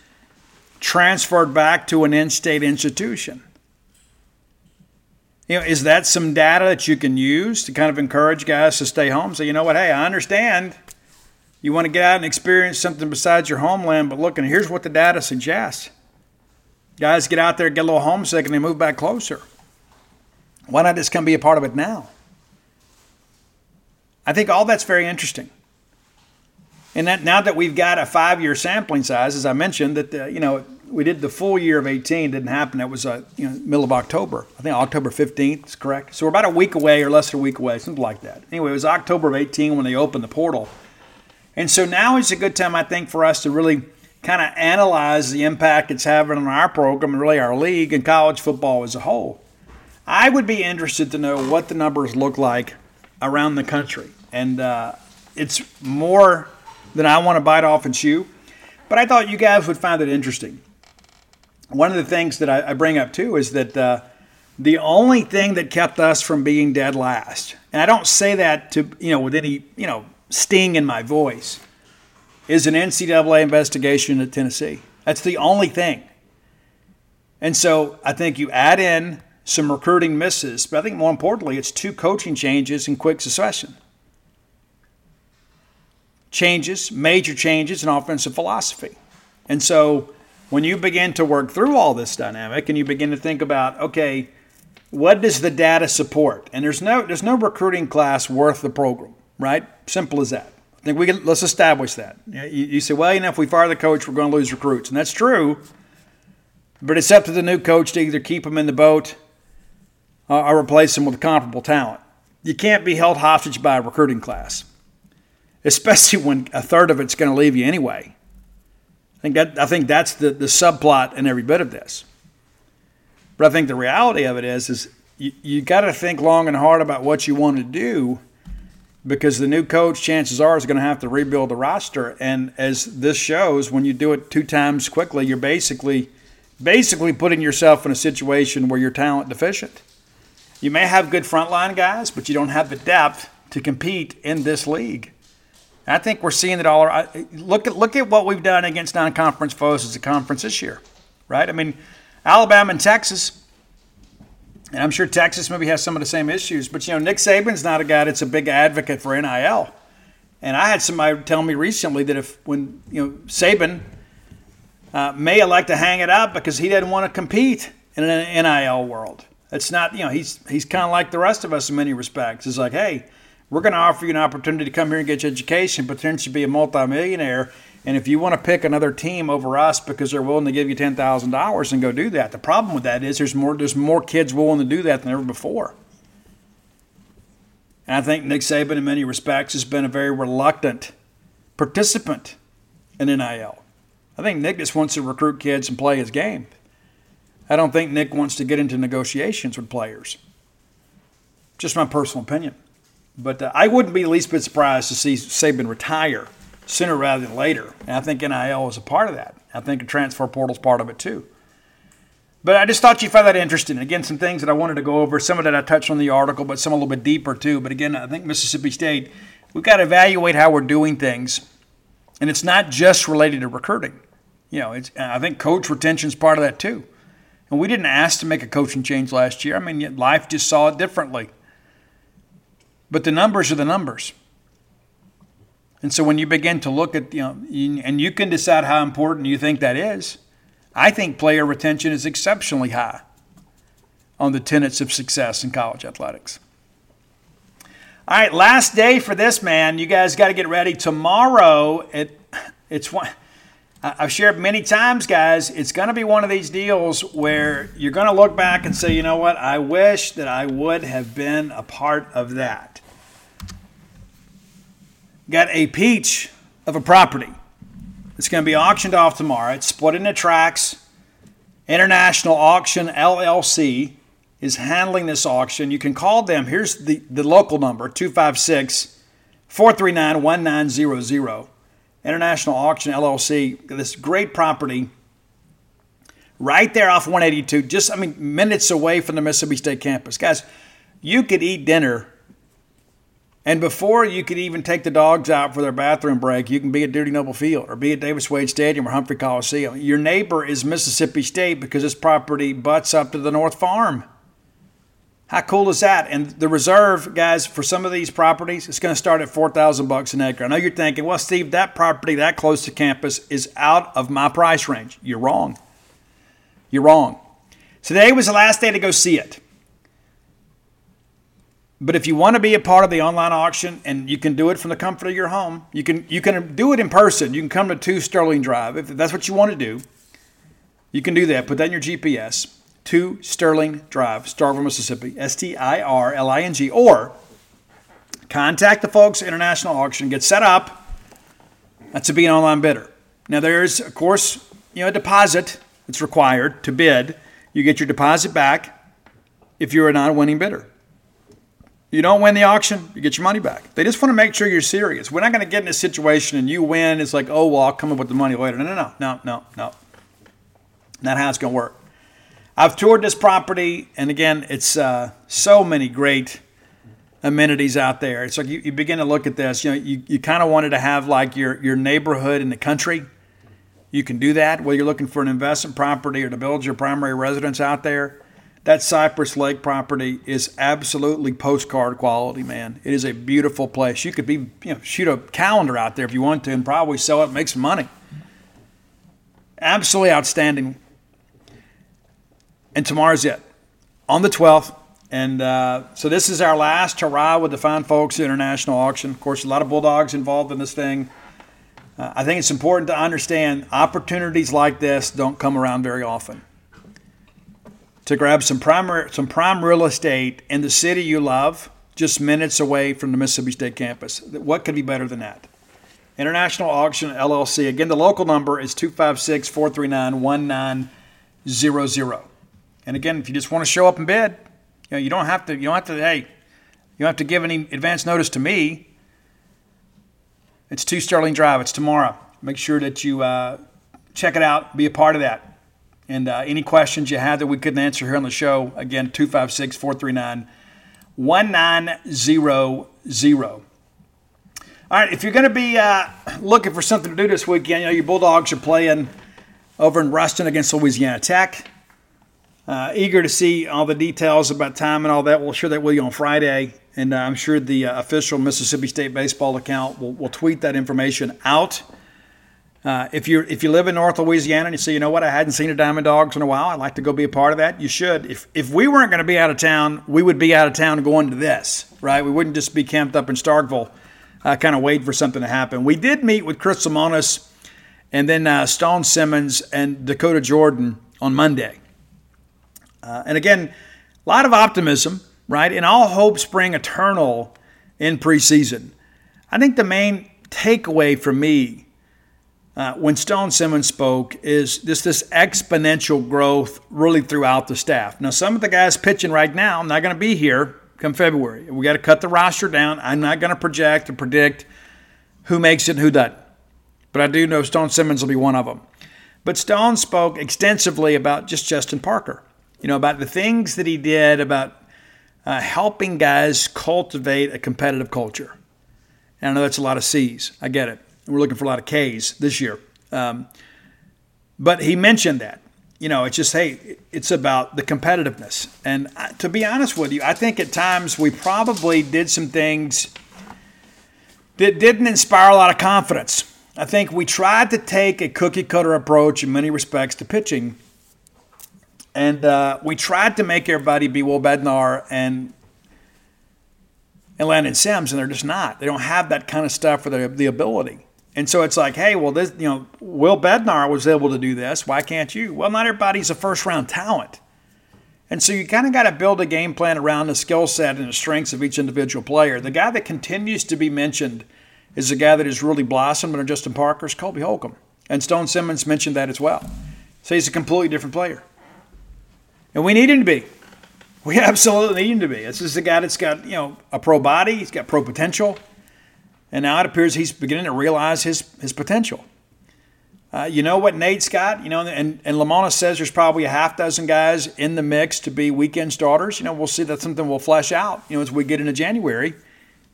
transferred back to an in-state institution. You know, is that some data that you can use to kind of encourage guys to stay home? So you know what? Hey, I understand you want to get out and experience something besides your homeland, but look, and here's what the data suggests. Guys get out there, get a little homesick, and they move back closer. Why not just come be a part of it now? I think all that's very interesting. And that now that we've got a five-year sampling size, as I mentioned, that uh, you know we did the full year of 18 didn't happen. That was uh, you know middle of October. I think October 15th is correct. So we're about a week away or less than a week away, something like that. Anyway, it was October of 18 when they opened the portal, and so now is a good time I think for us to really kind of analyze the impact it's having on our program and really our league and college football as a whole. I would be interested to know what the numbers look like around the country, and uh, it's more that I want to bite off and chew. But I thought you guys would find it interesting. One of the things that I, I bring up too is that uh, the only thing that kept us from being dead last, and I don't say that to you know with any you know sting in my voice, is an NCAA investigation at Tennessee. That's the only thing. And so I think you add in some recruiting misses, but I think more importantly, it's two coaching changes in quick succession changes, major changes in offensive philosophy. And so when you begin to work through all this dynamic and you begin to think about, okay, What does the data support? And there's no there's no recruiting class worth the program, right? Simple as that. I think we can let's establish that. You, you say, well, you know, if we fire the coach, we're going to lose recruits, and that's true. But it's up to the new coach to either keep them in the boat uh, or replace them with comparable talent. You can't be held hostage by a recruiting class, especially when a third of it's going to leave you anyway. I think that I think that's the, the subplot in every bit of this. But I think the reality of it is is you, you got to think long and hard about what you want to do because the new coach chances are is going to have to rebuild the roster and as this shows when you do it two times quickly you're basically basically putting yourself in a situation where you're talent deficient you may have good frontline guys, but you don't have the depth to compete in this league. I think we're seeing it all. Look at look at what we've done against non-conference foes as a conference this year, right? I mean, Alabama and Texas, and I'm sure Texas maybe has some of the same issues. But you know, Nick Saban's not a guy that's a big advocate for NIL. And I had somebody tell me recently that if when you know Saban uh, may elect to hang it up because he didn't want to compete in an NIL world. It's not, you know, he's he's kind of like the rest of us in many respects. It's like, hey, we're going to offer you an opportunity to come here and get your education, potentially be a multimillionaire. And if you want to pick another team over us because they're willing to give you ten thousand dollars and go do that, the problem with that is there's more there's more kids willing to do that than ever before. And I think Nick Saban, in many respects, has been a very reluctant participant in NIL. I think Nick just wants to recruit kids and play his game. I don't think Nick wants to get into negotiations with players. Just my personal opinion. But uh, I wouldn't be the least bit surprised to see Saban retire sooner rather than later. And I think NIL is a part of that. I think a transfer portal is part of it too. But I just thought you found that interesting. Again, some things that I wanted to go over. Some of that I touched on the article, but some a little bit deeper too. But again, I think Mississippi State, we've got to evaluate how we're doing things. And it's not just related to recruiting. You know, it's, I think coach retention is part of that too. And we didn't ask to make a coaching change last year. I mean, life just saw it differently. But the numbers are the numbers. And so when you begin to look at, you know, and you can decide how important you think that is, I think player retention is exceptionally high on the tenets of success in college athletics. All right, last day for this, man. You guys got to get ready. Tomorrow, it, it's one. I've shared many times, guys, it's going to be one of these deals where you're going to look back and say, you know what, I wish that I would have been a part of that. Got a peach of a property. It's going to be auctioned off tomorrow. It's split into tracks. International Auction LLC is handling this auction. You can call them. Here's the, the local number 256 439 1900. International Auction LLC, this great property right there off 182, just, I mean, minutes away from the Mississippi State campus. Guys, you could eat dinner, and before you could even take the dogs out for their bathroom break, you can be at Dudy Noble Field or be at Davis Wade Stadium or Humphrey Coliseum. Your neighbor is Mississippi State because this property butts up to the North Farm. How cool is that? And the reserve, guys, for some of these properties, it's going to start at four thousand bucks an acre. I know you're thinking, well, Steve, that property that close to campus is out of my price range. You're wrong. You're wrong. Today was the last day to go see it. But if you want to be a part of the online auction, and you can do it from the comfort of your home, you can you can do it in person. You can come to Two Stirling Drive if that's what you want to do. You can do that. Put that in your GPS 2 Stirling Drive, Starkville, Mississippi, S T I R L I N G, or contact the folks at International Auction, get set up to be an online bidder. Now, there's, of course, you know, a deposit that's required to bid. You get your deposit back if you're not a non winning bidder. You don't win the auction, you get your money back. They just want to make sure you're serious. We're not going to get in a situation and you win. It's like, oh, well, I'll come up with the money later. No, no, no, no, no, no. Not how it's going to work. I've toured this property, and again, it's uh, so many great amenities out there. It's like you, you begin to look at this. You know, you, you kind of wanted to have like your your neighborhood in the country. You can do that whether you're looking for an investment property or to build your primary residence out there. That Cypress Lake property is absolutely postcard quality, man. It is a beautiful place. You could be, you know, shoot a calendar out there if you want to and probably sell it, make some money. Absolutely outstanding and tomorrow's it. on the 12th. And uh, so this is our last hurrah with the fine folks at international auction. Of course, a lot of Bulldogs involved in this thing. Uh, I think it's important to understand opportunities like this don't come around very often. To grab some prime, some prime real estate in the city you love, just minutes away from the Mississippi State campus. What could be better than that? International Auction LLC. Again, the local number is 256 439 1900. And again, if you just want to show up in bed, you know, you don't have to. You don't have to. Hey, you don't have to give any advance notice to me. It's two Stirling Drive. It's tomorrow. Make sure that you uh, check it out. Be a part of that. And uh, any questions you have that we couldn't answer here on the show, again, 256 439 1900. All right, if you're going to be uh, looking for something to do this weekend, you know, your Bulldogs are playing over in Ruston against Louisiana Tech. Uh, eager to see all the details about time and all that. We'll share that with you on Friday, and uh, I'm sure the uh, official Mississippi State baseball account will, will tweet that information out. Uh, if you if you live in North Louisiana and you say, you know what, I hadn't seen a Diamond Dogs in a while, I'd like to go be a part of that. You should. If if we weren't going to be out of town, we would be out of town going to this, right? We wouldn't just be camped up in Starkville, kind of waiting for something to happen. We did meet with Chris Lemonis and then uh, Stone Simmons and Dakota Jordan on Monday. Uh, and again, a lot of optimism, right? And all hope spring eternal in preseason. I think the main takeaway for me uh, when Stone Simmons spoke is just this exponential growth really throughout the staff. Now, some of the guys pitching right now are not going to be here come February. We got to cut the roster down. I'm not going to project and predict who makes it and who doesn't. But I do know Stone Simmons will be one of them. But Stone spoke extensively about just Justin Parker you know, about the things that he did about uh, helping guys cultivate a competitive culture. And I know that's a lot of C's. I get it. We're looking for a lot of K's this year. Um, but he mentioned that. You know, it's just, hey, it's about the competitiveness. And to be honest with you, I think at times we probably did some things that didn't inspire a lot of confidence. I think we tried to take a cookie cutter approach in many respects to pitching and uh, we tried to make everybody be Will Bednar and and Landon Sims, and they're just not. They don't have that kind of stuff or the, the ability. And so it's like, hey, well, this, you know, Will Bednar was able to do this. Why can't you? Well, not everybody's a first round talent. And so you kind of got to build a game plan around the skill set and the strengths of each individual player. The guy that continues to be mentioned is the guy that has really blossomed under Justin Parker's Colby Holcomb. And Stone Simmons mentioned that as well. So he's a completely different player. And we need him to be. We absolutely need him to be. This is a guy that's got, you know, a pro body, he's got pro potential. And now it appears he's beginning to realize his, his potential. Uh, you know what Nate's got? You know, and, and Lemonis says there's probably a half dozen guys in the mix to be weekend starters. You know, we'll see that's something we'll flesh out, you know, as we get into January.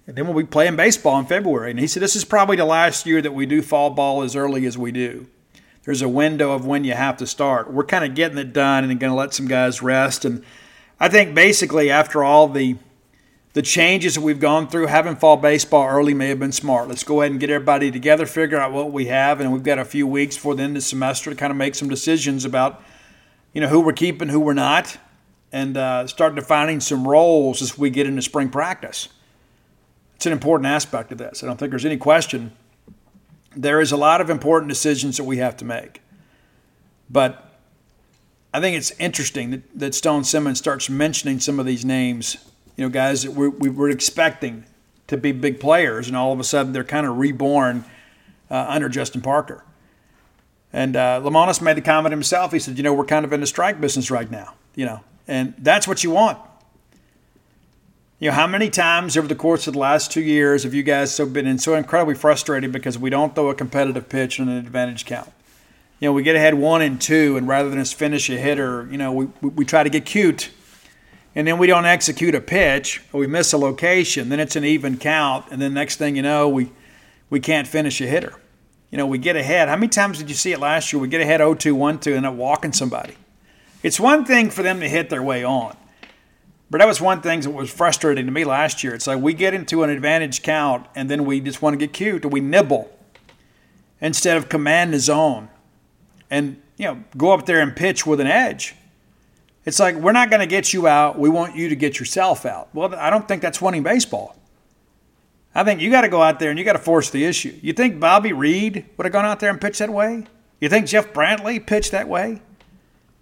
And then we'll be playing baseball in February. And he said this is probably the last year that we do fall ball as early as we do there's a window of when you have to start. We're kind of getting it done and going to let some guys rest. And I think basically after all the the changes that we've gone through, having fall baseball early may have been smart. Let's go ahead and get everybody together, figure out what we have, and we've got a few weeks before the end of the semester to kind of make some decisions about, you know, who we're keeping, who we're not, and uh, start defining some roles as we get into spring practice. It's an important aspect of this. I don't think there's any question there is a lot of important decisions that we have to make. But I think it's interesting that, that Stone Simmons starts mentioning some of these names, you know, guys that we, we were expecting to be big players, and all of a sudden they're kind of reborn uh, under Justin Parker. And uh, made the comment himself. He said, you know, we're kind of in the strike business right now, you know, and that's what you want. You know, how many times over the course of the last two years have you guys so been so incredibly frustrated because we don't throw a competitive pitch on an advantage count? You know, we get ahead one and two, and rather than just finish a hitter, you know, we, we, we try to get cute, and then we don't execute a pitch, or we miss a location, then it's an even count, and then next thing you know, we we can't finish a hitter. You know, we get ahead. How many times did you see it last year? We get ahead 0-2, 1-2, and end up walking somebody. It's one thing for them to hit their way on. But that was one thing that was frustrating to me last year. It's like we get into an advantage count and then we just want to get cute and we nibble instead of command the zone and you know go up there and pitch with an edge. It's like, we're not going to get you out. We want you to get yourself out. Well, I don't think that's winning baseball. I think you got to go out there and you got to force the issue. You think Bobby Reed would have gone out there and pitched that way? You think Jeff Brantley pitched that way?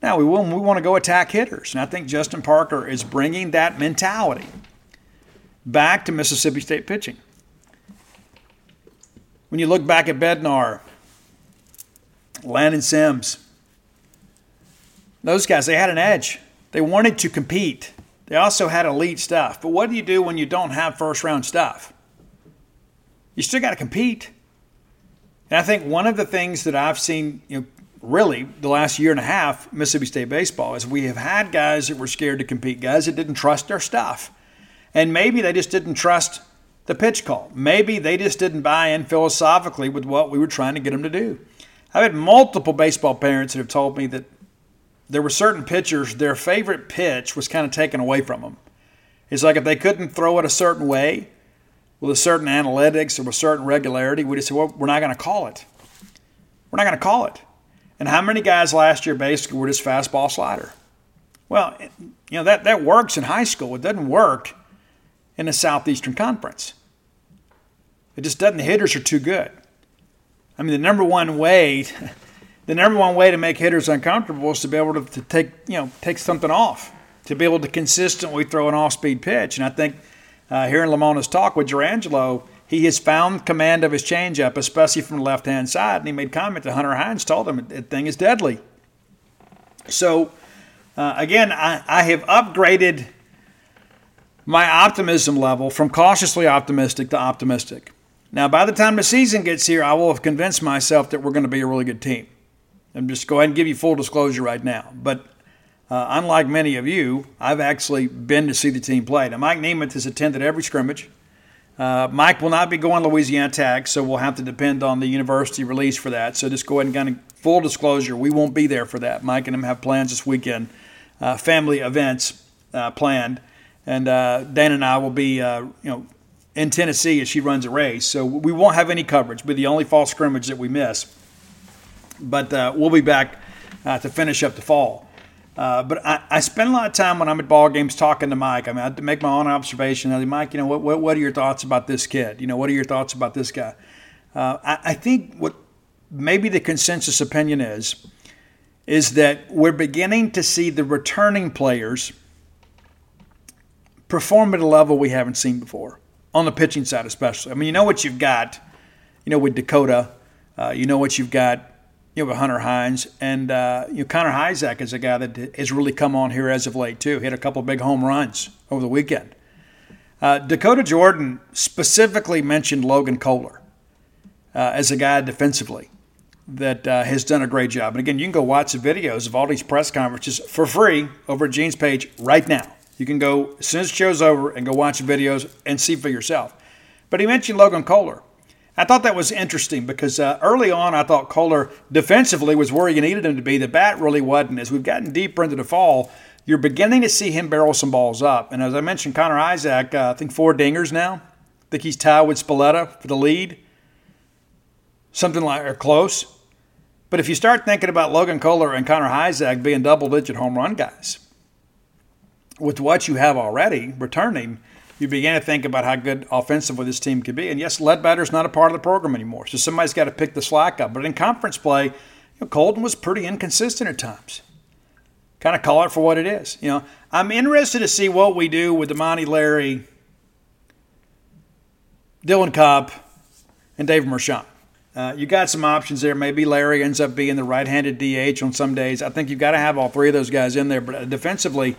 No, we will. We want to go attack hitters, and I think Justin Parker is bringing that mentality back to Mississippi State pitching. When you look back at Bednar, Landon Sims, those guys, they had an edge. They wanted to compete. They also had elite stuff. But what do you do when you don't have first round stuff? You still got to compete. And I think one of the things that I've seen, you know, really the last year and a half, Mississippi State baseball, is we have had guys that were scared to compete, guys that didn't trust their stuff. And maybe they just didn't trust the pitch call. Maybe they just didn't buy in philosophically with what we were trying to get them to do. I've had multiple baseball parents that have told me that there were certain pitchers, their favorite pitch was kind of taken away from them. It's like if they couldn't throw it a certain way, with a certain analytics or with certain regularity, we just said, well, we're not going to call it. We're not going to call it. And how many guys last year basically were just fastball slider? Well, you know, that, that works in high school. It doesn't work in the Southeastern Conference. It just doesn't. The hitters are too good. I mean, the number one way, the number one way to make hitters uncomfortable is to be able to, to take, you know, take something off, to be able to consistently throw an off-speed pitch. And I think uh, hearing Lemonis talk with Jurrangelo, he has found command of his changeup, especially from the left-hand side. And he made comment that Hunter Hines told him that thing is deadly. So, uh, again, I, I have upgraded my optimism level from cautiously optimistic to optimistic. Now, by the time the season gets here, I will have convinced myself that we're going to be a really good team. I'm just go ahead and give you full disclosure right now. But uh, unlike many of you, I've actually been to see the team play. Now, Mike Nemeth has attended every scrimmage. Uh, Mike will not be going Louisiana Tech, so we'll have to depend on the university release for that. So just go ahead and kind of full disclosure, we won't be there for that. Mike and him have plans this weekend, uh, family events uh, planned, and uh, Dan and I will be, uh, you know, in Tennessee as she runs a race. So we won't have any coverage. Be the only fall scrimmage that we miss. But we'll be back to finish up the fall. Uh, but I, I, spend a lot of time when I'm at ball games talking to Mike. I mean, I make my own observation. I say, Mike, you know, what, what, what, are your thoughts about this kid? You know, what are your thoughts about this guy? Uh, I, I, think what maybe the consensus opinion is, is that we're beginning to see the returning players perform at a level we haven't seen before, on the pitching side especially. I mean, you know what you've got, you know, with Dakota, uh, you know what you've got you know, Hunter Hines. And, uh, you know, Connor Hujsak is a guy that has really come on here as of late, too. Hit a couple big home runs over the weekend. Uh, Dakota Jordan specifically mentioned Logan Kohler uh, as a guy defensively that uh, has done a great job. And again, you can go watch the videos of all these press conferences for free over at Gene's page right now. You can go as soon as the show's over and go watch the videos and see for yourself. But he mentioned Logan Kohler. I thought that was interesting because uh, early on I thought Kohler defensively was where you needed him to be. The bat really wasn't. As we've gotten deeper into the fall, you're beginning to see him barrel some balls up. And as I mentioned, Connor Hujsak, uh, I think four dingers now. I think he's tied with Spalletta for the lead, something like or close. But if you start thinking about Logan Kohler and Connor Hujsak being double-digit home run guys, with what you have already returning – you begin to think about how good offensively this team could be. And yes, Ledbetter's not a part of the program anymore, so somebody's got to pick the slack up. But in conference play, you know, Colton was pretty inconsistent at times. Kind of call it for what it is. You know, I'm interested to see what we do with Demani Larry, Dylan Cupp, and David Mershon. Uh, you got some options there. Maybe Larry ends up being the right-handed DH on some days. I think you've got to have all three of those guys in there. But defensively,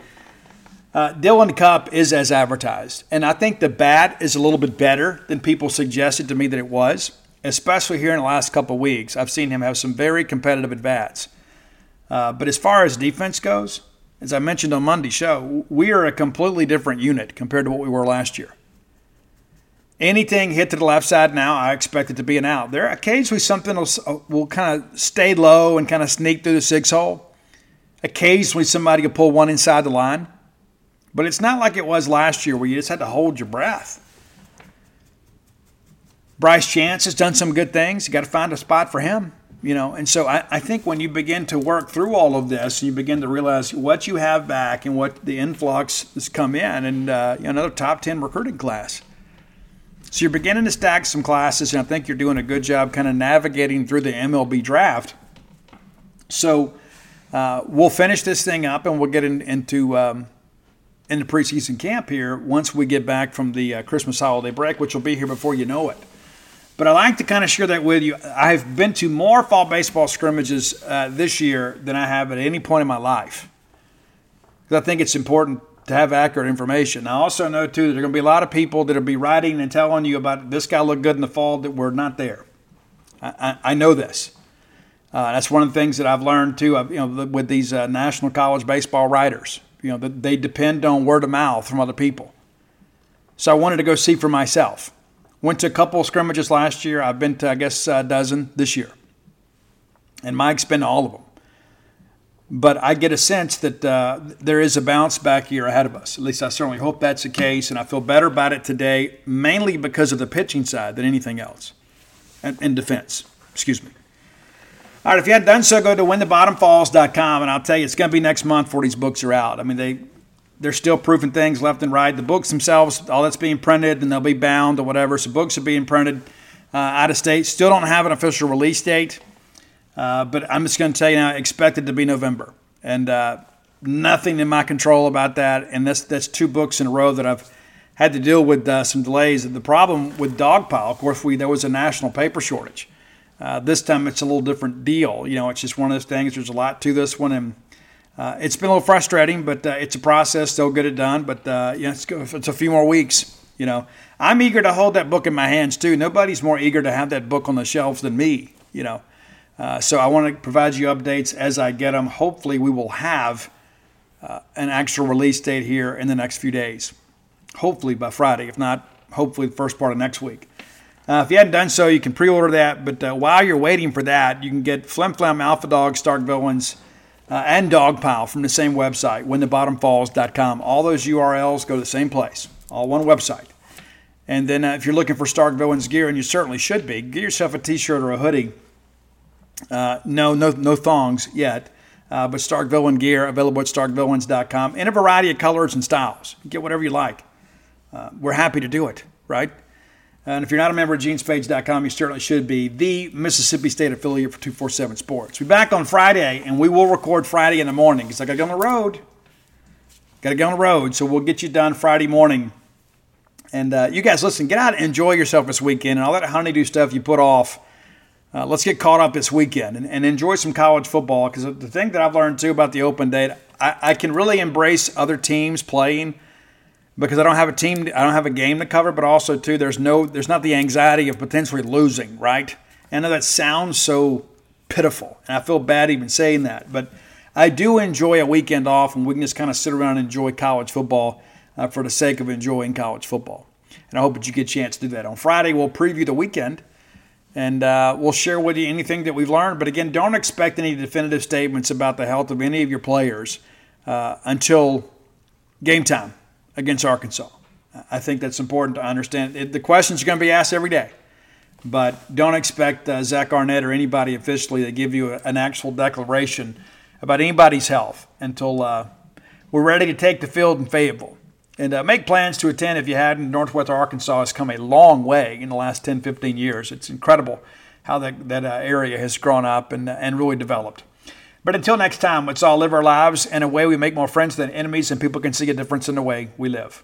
uh, Dylan Cupp is as advertised. And I think the bat is a little bit better than people suggested to me that it was, especially here in the last couple weeks. I've seen him have some very competitive at bats. Uh, but as far as defense goes, as I mentioned on Monday's show, we are a completely different unit compared to what we were last year. Anything hit to the left side now, I expect it to be an out. There occasionally something will, uh, will kind of stay low and kind of sneak through the six hole. Occasionally somebody will pull one inside the line. But it's not like it was last year where you just had to hold your breath. Bryce Chance has done some good things. You got to find a spot for him. You know, and so I, I think when you begin to work through all of this, and you begin to realize what you have back and what the influx has come in, and uh, you know, another top ten recruiting class. So you're beginning to stack some classes, and I think you're doing a good job kind of navigating through the MLB draft. So uh, we'll finish this thing up, and we'll get in, into um, into preseason camp here once we get back from the uh, Christmas holiday break, which will be here before you know it. But I like to kind of share that with you. I've been to more fall baseball scrimmages uh, this year than I have at any point in my life. Because I think it's important to have accurate information. I also know, too, that there are going to be a lot of people that will be writing and telling you about this guy looked good in the fall that were not there. I, I, I know this. Uh, that's one of the things that I've learned, too, you know, with these uh, national college baseball writers. You know, they depend on word of mouth from other people. So I wanted to go see for myself. Went to a couple scrimmages last year. I've been to, I guess, a dozen this year. And Mike's been to all of them. But I get a sense that uh, there is a bounce back year ahead of us. At least I certainly hope that's the case. And I feel better about it today, mainly because of the pitching side than anything else. In defense, excuse me. All right, if you hadn't done so, go to whenthebottomfalls.com, and I'll tell you, it's going to be next month before these books are out. I mean, they they're still proofing things left and right. The books themselves, all that's being printed, and they'll be bound or whatever. So books are being printed uh, out of state. Still don't have an official release date, uh, but I'm just going to tell you now, expect it to be November, and uh, nothing in my control about that. And that's that's two books in a row that I've had to deal with uh, some delays. The problem with Dogpile, of course, we there was a national paper shortage. Uh, this time it's a little different deal. You know, it's just one of those things. There's a lot to this one, and uh, it's been a little frustrating, but uh, it's a process. Still get it done, but uh, it's, it's a few more weeks. You know, I'm eager to hold that book in my hands too. Nobody's more eager to have that book on the shelves than me. You know, uh, so I want to provide you updates as I get them. Hopefully, we will have uh, an actual release date here in the next few days. Hopefully by Friday. If not, hopefully the first part of next week. Uh, if you hadn't done so, you can pre-order that. But uh, while you're waiting for that, you can get Flim Flam, Alpha Dog, Stark Villains, uh, and Dogpile from the same website, whenthebottomfalls.com. All those URLs go to the same place, all one website. And then uh, if you're looking for Stark Villains gear, and you certainly should be, get yourself a T-shirt or a hoodie. Uh, no, no, no thongs yet. Uh, but Stark Villain gear available at starkvillains.com in a variety of colors and styles. Get whatever you like. we're happy to do it, right? And if you're not a member of genespage.com, you certainly should be. The Mississippi State affiliate for 247 Sports. Be back on Friday, and we will record Friday in the morning because I got to go on the road. Got to go on the road, so we'll get you done Friday morning. And uh, you guys, listen, get out and enjoy yourself this weekend and all that honeydew stuff you put off. Uh, let's get caught up this weekend and, and enjoy some college football because the thing that I've learned too about the open date, I, I can really embrace other teams playing – because I don't have a team, I don't have a game to cover, but also too, there's no, there's not the anxiety of potentially losing, right? I know that sounds so pitiful, and I feel bad even saying that, but I do enjoy a weekend off, and we can just kind of sit around and enjoy college football uh, for the sake of enjoying college football. And I hope that you get a chance to do that. On Friday, we'll preview the weekend, and uh, we'll share with you anything that we've learned. But again, don't expect any definitive statements about the health of any of your players uh, until game time against Arkansas. I think that's important to understand. It, the questions are going to be asked every day, but don't expect uh, Zach Arnett or anybody officially to give you a, an actual declaration about anybody's health until uh, we're ready to take the field in Fayetteville. And uh, make plans to attend if you hadn't. Northwest Arkansas has come a long way in the last 10, 15 years. It's incredible how that, that uh, area has grown up and, and really developed. But until next time, let's all live our lives in a way we make more friends than enemies and people can see a difference in the way we live.